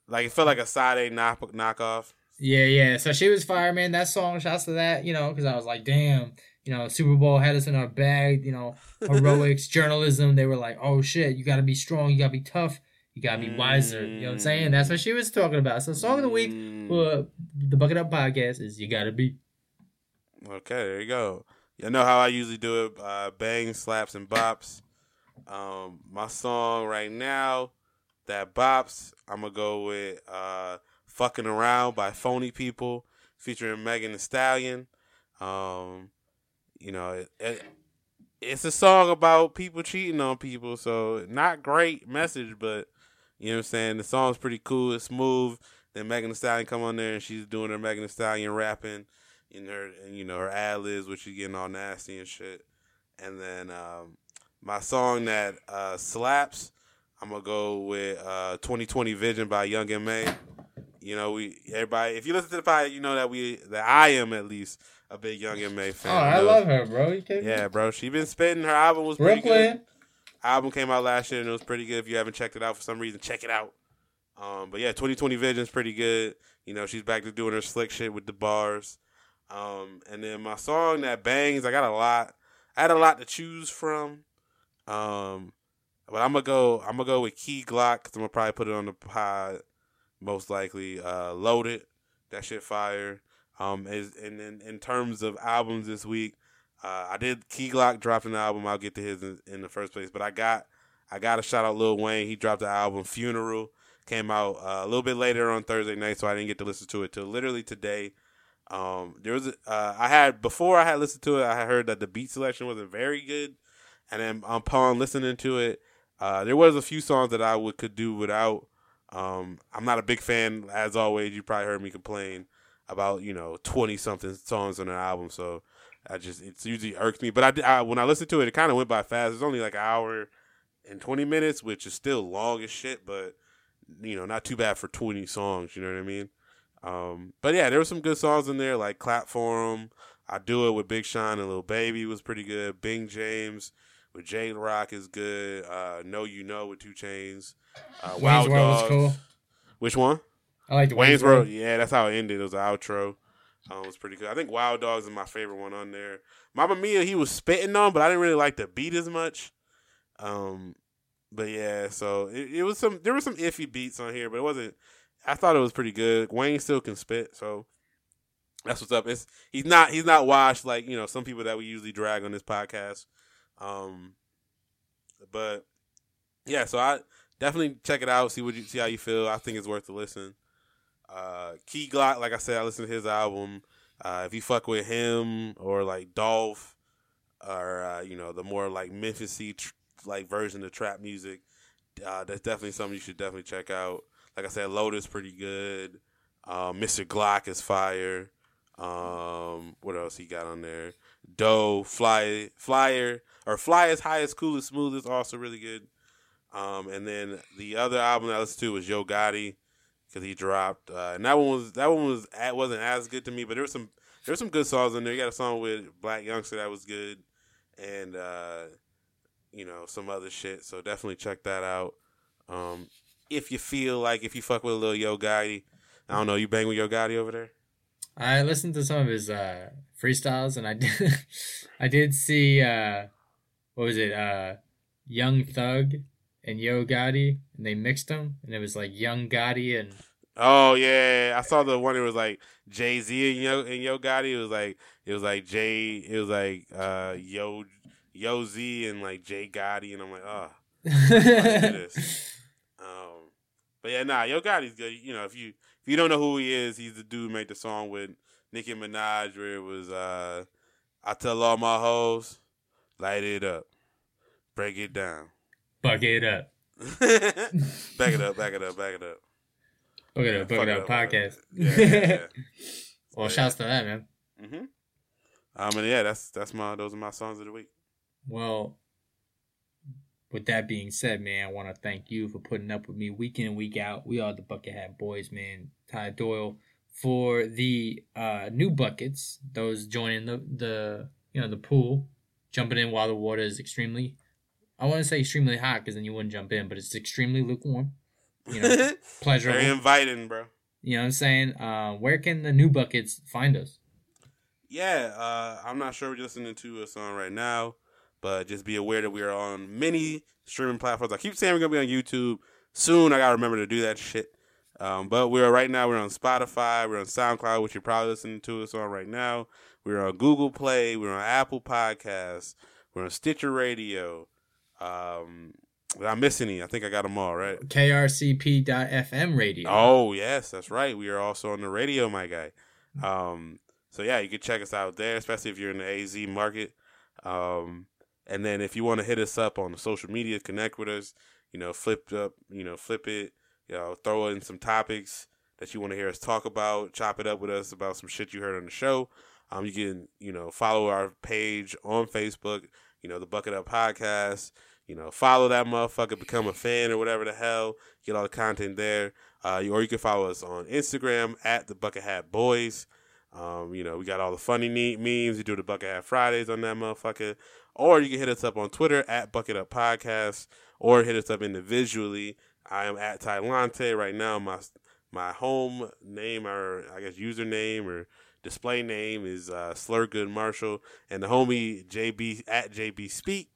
like it felt like a side A knock knockoff. Yeah, yeah. So she was fire, man. That song, shouts to that, you know, because I was like, damn, you know, Super Bowl had us in our bag, you know, heroics, journalism. They were like, oh shit, you got to be strong, you got to be tough, you got to be wiser. You know what I'm saying? That's what she was talking about. So, song of the week Mm. for the Bucket Up podcast is You Gotta Be. Okay, there you go. You know how I usually do it: uh, bang, slaps, and bops. Um, my song right now, that bops, I'm gonna go with uh, "Fucking Around" by Phony People, featuring Megan Thee Stallion. Um, you know, it, it, it's a song about people cheating on people, so not great message, but you know what I'm saying. The song's pretty cool. It's smooth. Then Megan Thee Stallion come on there and she's doing her Megan Thee Stallion rapping in her and you know her ad libs, which she's getting all nasty and shit. And then um, my song that uh, slaps, I'm gonna go with uh, 2020 Vision by Young M.A. You know, we everybody. If you listen to the pod, you know that we that I am at least a big Young M.A Oh, fan. I Those- love her, bro. You kidding me? Yeah, bro. She been spitting. Her album was pretty good album came out last year and it was pretty good. If you haven't checked it out for some reason, check it out. Um, but yeah, 2020 Vision's pretty good. You know, she's back to doing her slick shit with the bars. Um, and then my song that bangs, I got a lot. I had a lot to choose from. Um, but I'm gonna go. I'm gonna go with Key Glock because I'm gonna probably put it on the pod. Most likely, uh, loaded. That shit fire. Um, is and in, in terms of albums this week, uh, I did Key Glock dropped an album. I'll get to his in, in the first place, but I got I got to shout out Lil Wayne. He dropped the album Funeral. Came out uh, a little bit later on Thursday night, so I didn't get to listen to it till literally today. Um, there was uh, I had before I had listened to it, I heard that the beat selection wasn't very good, and then upon listening to it, uh, there was a few songs that I would could do without. Um, I'm not a big fan, as always. You probably heard me complain about you know twenty something songs on an album, so I just it usually irks me. But I, I when I listened to it, it kind of went by fast. It's only like an hour and twenty minutes, which is still long as shit, but you know not too bad for twenty songs. You know what I mean? Um, but yeah, there were some good songs in there, like "Clap for 'Em," "I Do It" with Big Sean and Lil Baby was pretty good. Bing James with Jay Rock is good. Uh, "Know You Know" with 2 Chainz. Uh, Wayne's Wild World Dogs. cool. Which one? I like the Wayne's World. Yeah, that's how it ended. It was an outro. Um, it was pretty good. I think Wild Dogs is my favorite one on there. Mama Mia, he was spitting on, but I didn't really like the beat as much. Um, but yeah, so it, it was some. There were some iffy beats on here, but it wasn't. I thought it was pretty good. Wayne still can spit, so that's what's up. It's he's not he's not washed like you know some people that we usually drag on this podcast. Um, but yeah, so I definitely check it out. See what you see how you feel. I think it's worth a listen. Uh, Key Glock, like I said, I listened to his album. Uh, if you fuck with him or like Dolph or uh, you know the more like Memphisy tr- like version of trap music, uh, that's definitely something you should definitely check out. Like I said, Lotus pretty good. Um, Mr. Glock is fire. Um, what else he got on there? Doe, Fly, Flyer, or Fly as High as Cool as Smooth is also really good. Um, and then the other album that I listened to was Yo Gotti because he dropped, uh, and that one was that one was wasn't as good to me, but there was some there were some good songs in there. You got a song with Blac Youngsta that was good, and uh, you know some other shit. So definitely check that out. Um, if you feel like if you fuck with a little Yo Gotti, I don't know, you bang with Yo Gotti over there. I listened to some of his uh, freestyles, and I did, I did see uh, what was it, uh, Young Thug and Yo Gotti, and they mixed them, and it was like Young Gotti and Oh yeah, I saw the one. It was like Jay Z and Yo and Yo Gotti. It was like it was like Jay. It was like uh Yo Yo Z and like Jay Gotti, and I'm like, oh, why did I do this? Um, but yeah, nah, Yo Gotti's good. You know, if you if you don't know who he is, he's the dude who made the song with Nicki Minaj where it was uh I tell all my hoes, light it up, break it down, Buck it up. back it up, back it up, back it up. Buck it up, Fuck it up up, podcast. Yeah, yeah, yeah. well, shouts to that, man. Mm-hmm. Um, and yeah, that's that's my those are my songs of the week. Well, with that being said, man, I want to thank you for putting up with me week in and week out. We are the Bucket Hat Boys, man. Ty Doyle for the uh, new buckets, those joining the the you know the pool, jumping in while the water is extremely, I want to say extremely hot because then you wouldn't jump in, but it's extremely lukewarm. You know, Very inviting, bro. You know what I'm saying? Uh, where can the new buckets find us? Yeah, uh, I'm not sure you're listening to us on right now, but just be aware that we are on many streaming platforms. I keep saying we're gonna be on YouTube soon. I gotta remember to do that shit. Um, but we're right now. We're on Spotify. We're on SoundCloud, which you're probably listening to us on right now. We're on Google Play. We're on Apple Podcasts. We're on Stitcher Radio. Um, did I miss any? I think I got them all right. KRCP.FM radio. Oh yes, that's right. We are also on the radio, my guy. Um, so yeah, you can check us out there, especially if you're in the AZ market. Um, and then if you want to hit us up on the social media, connect with us. You know, flip up, you know, flip it. You know, throw in some topics that you want to hear us talk about. Chop it up with us about some shit you heard on the show. Um, you can you know follow our page on Facebook. You know, the Bucket Up Podcast. You know, follow that motherfucker, become a fan or whatever the hell. Get all the content there. Uh, or you can follow us on Instagram at the Bucket Hat Boys. Um, you know, we got all the funny neat memes. We do the Bucket Hat Fridays on that motherfucker. Or you can hit us up on Twitter at Bucket Up Podcast, or hit us up individually. I am at Tylante right now. My my home name or I guess username or display name is uh, Slurgood Marshall, and the homie JB at JB Speak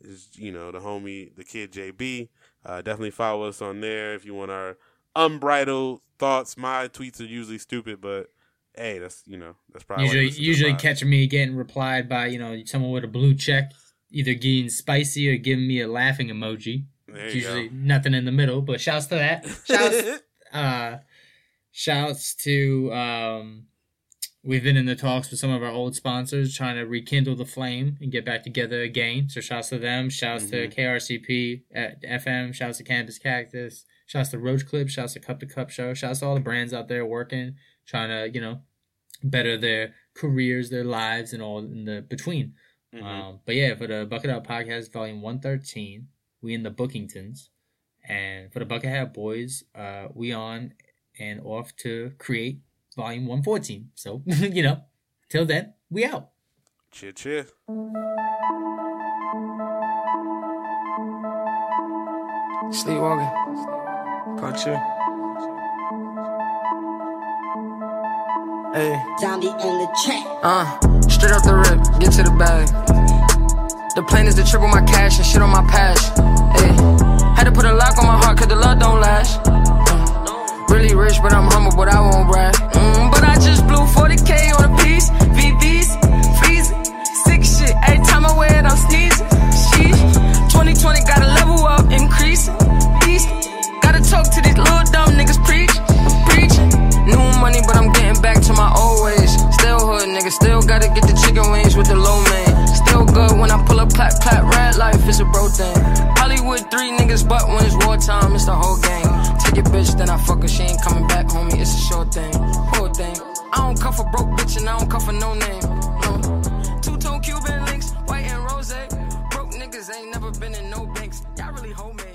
is you know the homie the kid JB. Uh, definitely follow us on there if you want our unbridled thoughts. My tweets are usually stupid, but hey, that's you know that's probably usually usually catching me getting replied by you know someone with a blue check, either getting spicy or giving me a laughing emoji. There It's you usually nothing in the middle, but shouts to that. Shouts uh shouts to um We've been in the talks with some of our old sponsors, trying to rekindle the flame and get back together again. So shouts to them. Shouts mm-hmm. to KRCP at FM. Shouts to Campus Cactus. Shouts to Roach Clip. Shouts to Cup to Cup Show. Shouts to all the brands out there working, trying to you know better their careers, their lives, and all in the between. Mm-hmm. Um, but yeah, for the Bucket Up Podcast, Volume One Thirteen, we in the Bookingtons, and for the Bucket Hat Boys, uh, we on and off to create volume 114. So, you know, till then, we out. Cheer, cheer. Sleepwalking. Caught you. Hey. Zombie in the chat. Uh, straight up the rip, get to the bag. The plan is to triple my cash and shit on my patch. Hey. Had to put a lock on my heart cause the love don't last. Really rich, but I'm humble, but I won't brag. Mm, but I just blew 40k on a piece. VVs, freezing. Sick shit. Every time I wear it, I'm sneezing. Sheesh. 2020 gotta level up, increasing. Beast. Gotta talk to these little dumb niggas, preach. Preaching. New money, but I'm getting back to my old ways. Still hood, nigga. Still gotta get the chicken wings with the low man. Still good when I pull up, clap, clap. Red life is a bro thing. Hollywood, three niggas, but when it's wartime, it's the whole gang. Your bitch, then I fuck her. She ain't coming back, homie. It's a sure thing. Whole thing. I don't cuff a broke bitch and I don't cuff a no name. No. Two tone Cuban links, white and rose. Broke niggas ain't never been in no banks. Y'all really homemade.